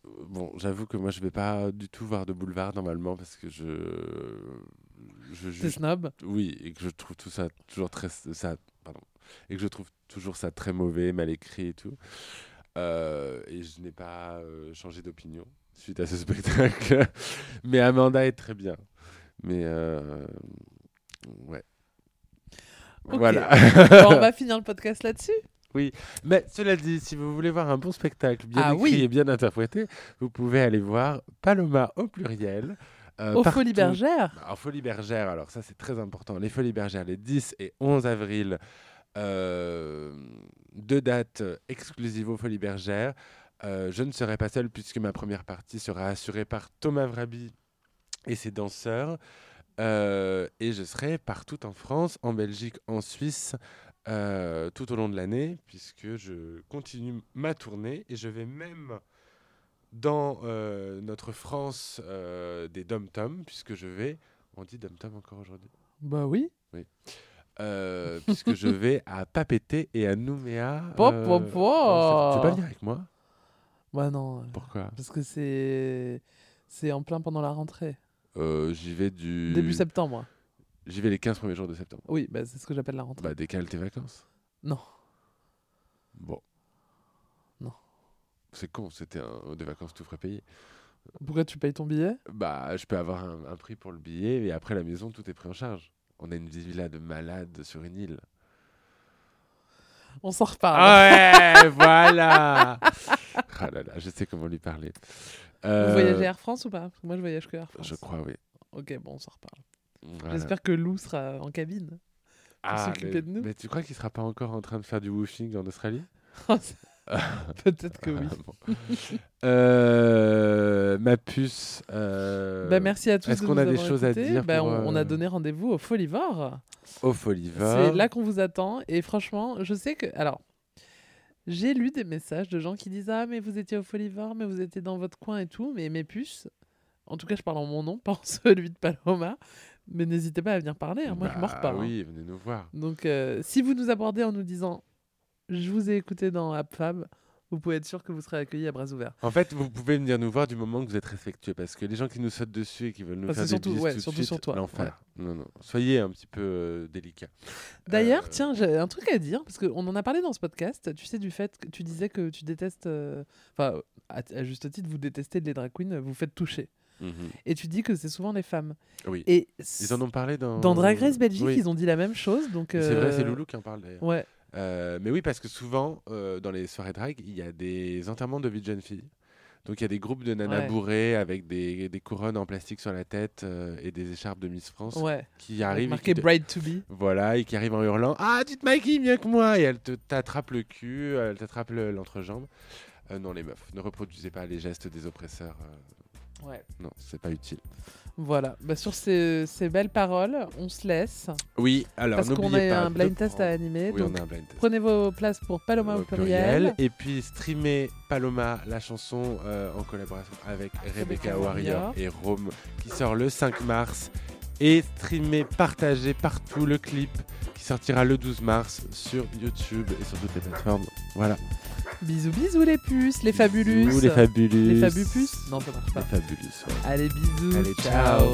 euh, bon, j'avoue que moi je vais pas du tout voir de boulevard normalement parce que je je juge
snob?
oui et que je trouve tout ça toujours très ça pardon et que je trouve toujours ça très mauvais, mal écrit et tout. Euh, et je n'ai pas euh, changé d'opinion suite à ce spectacle. Mais Amanda est très bien. Mais euh, ouais. Voilà.
Bon, on va finir le podcast là-dessus.
Mais cela dit, si vous voulez voir un bon spectacle bien
Ah
écrit
oui.
et bien interprété, vous pouvez aller voir Paloma au pluriel. euh,
Aux
partout-
Folies Bergères.
Bah, En Folie Bergère, alors ça c'est très important. Les Folies Bergères, les 10 et 11 avril, euh, deux dates exclusives aux Folies Bergères. Euh, je ne serai pas seul puisque ma première partie sera assurée par Thomas Vrabi et ses danseurs. Euh, et je serai partout en France, en Belgique, en Suisse, euh, tout au long de l'année, puisque je continue ma tournée et je vais même dans notre France des dom-toms, puisque je vais On dit Dom Tom encore aujourd'hui?
Bah oui.
Euh, puisque je vais à Papeete et à Nouméa.
Po,
euh,
po,
en
po.
septembre. Tu veux pas venir avec moi?
Bah non. euh,
Pourquoi?
Parce que c'est c'est en plein pendant la rentrée.
Euh, J'y vais du.
Début septembre.
J'y vais les 15 premiers jours de septembre.
Oui, bah, c'est ce que j'appelle la rentrée.
Bah, décale tes vacances.
Non.
Bon.
Non.
C'est con, c'était un- des vacances tout frais payées.
Pourquoi tu payes ton billet?
Bah, je peux avoir un, un prix pour le billet et après la maison, tout est pris en charge. On a une villa de malade sur une île.
On s'en reparle.
Ah ouais, voilà. Ah là là, je sais comment lui parler.
Vous
Euh,
voyagez Air France ou pas? Parce que Moi, je voyage que Air France.
Je crois, oui.
Ok, bon, on s'en reparle.
Voilà.
J'espère que Lou sera en cabine.
Ah,
s'occuper
mais,
de nous.
mais tu crois qu'il sera pas encore en train de faire du woofing en Australie?
Peut-être que oui.
Ah. Euh, ma puce. euh,
Bah, merci à tous.
est-ce qu'on a des choses à dire
Bah,
pour,
on, on a
euh,
donné rendez-vous au Folivore.
Au Folivore.
C'est là qu'on vous attend. Et franchement, je sais que. Alors, j'ai lu des messages de gens qui disent Ah, mais vous étiez au Folivore, mais vous étiez dans votre coin et tout. Mais mes puces, en tout cas, je parle en mon nom, pas en celui de Paloma. Mais n'hésitez pas à venir parler. hein, Moi, je mords
Bah
pas. hein.
Oui, venez nous voir.
Donc, euh, si vous nous abordez en nous disant Je vous ai écouté dans AppFab, vous pouvez être sûr que vous serez accueillis à bras ouverts.
En fait, vous pouvez venir nous voir du moment que vous êtes respectueux, parce que les gens qui nous sautent dessus et qui veulent nous
Parce
faire des bises
ouais,
tout de
surtout
suite,
sur toi,
l'enfer. Non, non. Soyez un petit peu euh, délicat.
D'ailleurs,
Euh,
tiens, j'ai un truc à dire, parce qu'on en a parlé dans ce podcast. Tu sais, du fait que tu disais que tu détestes. euh, Enfin, à, à juste titre, vous détestez les drag queens, vous faites toucher.
mhm.
Et tu dis que c'est souvent les femmes.
Oui.
Et
Ils en ont parlé dans.
dans Drag Race Belgique,
Oui.
ils ont dit la même chose. Donc,
C'est vrai, c'est
euh,
Loulou qui en parle d'ailleurs.
Ouais,
Euh, mais oui, parce que souvent, euh, dans les soirées drag, il y a des enterrements de vie de jeunes filles. Donc il y a des groupes de nanas
Ouais.
bourrées avec des, des couronnes en plastique sur la tête euh, et des écharpes de Miss France
ouais.
qui arrivent.
marqué
qui te-
Bride to be.
Voilà, et qui arrivent en hurlant Ah, te maquilles mieux que moi Et elle te t'attrape le cul, elle t'attrape le- l'entrejambe. Euh, non, les meufs, ne reproduisez pas les gestes des oppresseurs. euh,
Ouais.
non, c'est pas utile.
Voilà. Bah, sur ces, ces belles paroles, on se laisse.
Oui, alors
parce qu'on a un blind test à animer.
Oui,
donc,
on a un blind test.
prenez vos places pour Paloma au
Au
pluriel.
Et puis streamer Paloma, la chanson euh, en collaboration avec Rebecca
Warrior
et Rome, qui sort le 5 mars. Et streamer, partager partout le clip qui sortira le 12 mars sur YouTube et sur toutes les plateformes. Voilà.
Bisous, bisous les puces, les fabulus.
Bisous, les fabulus.
Les fabupus Non, ça marche
Les
pas.
fabulus. ouais.
Allez, bisous.
Allez, ciao.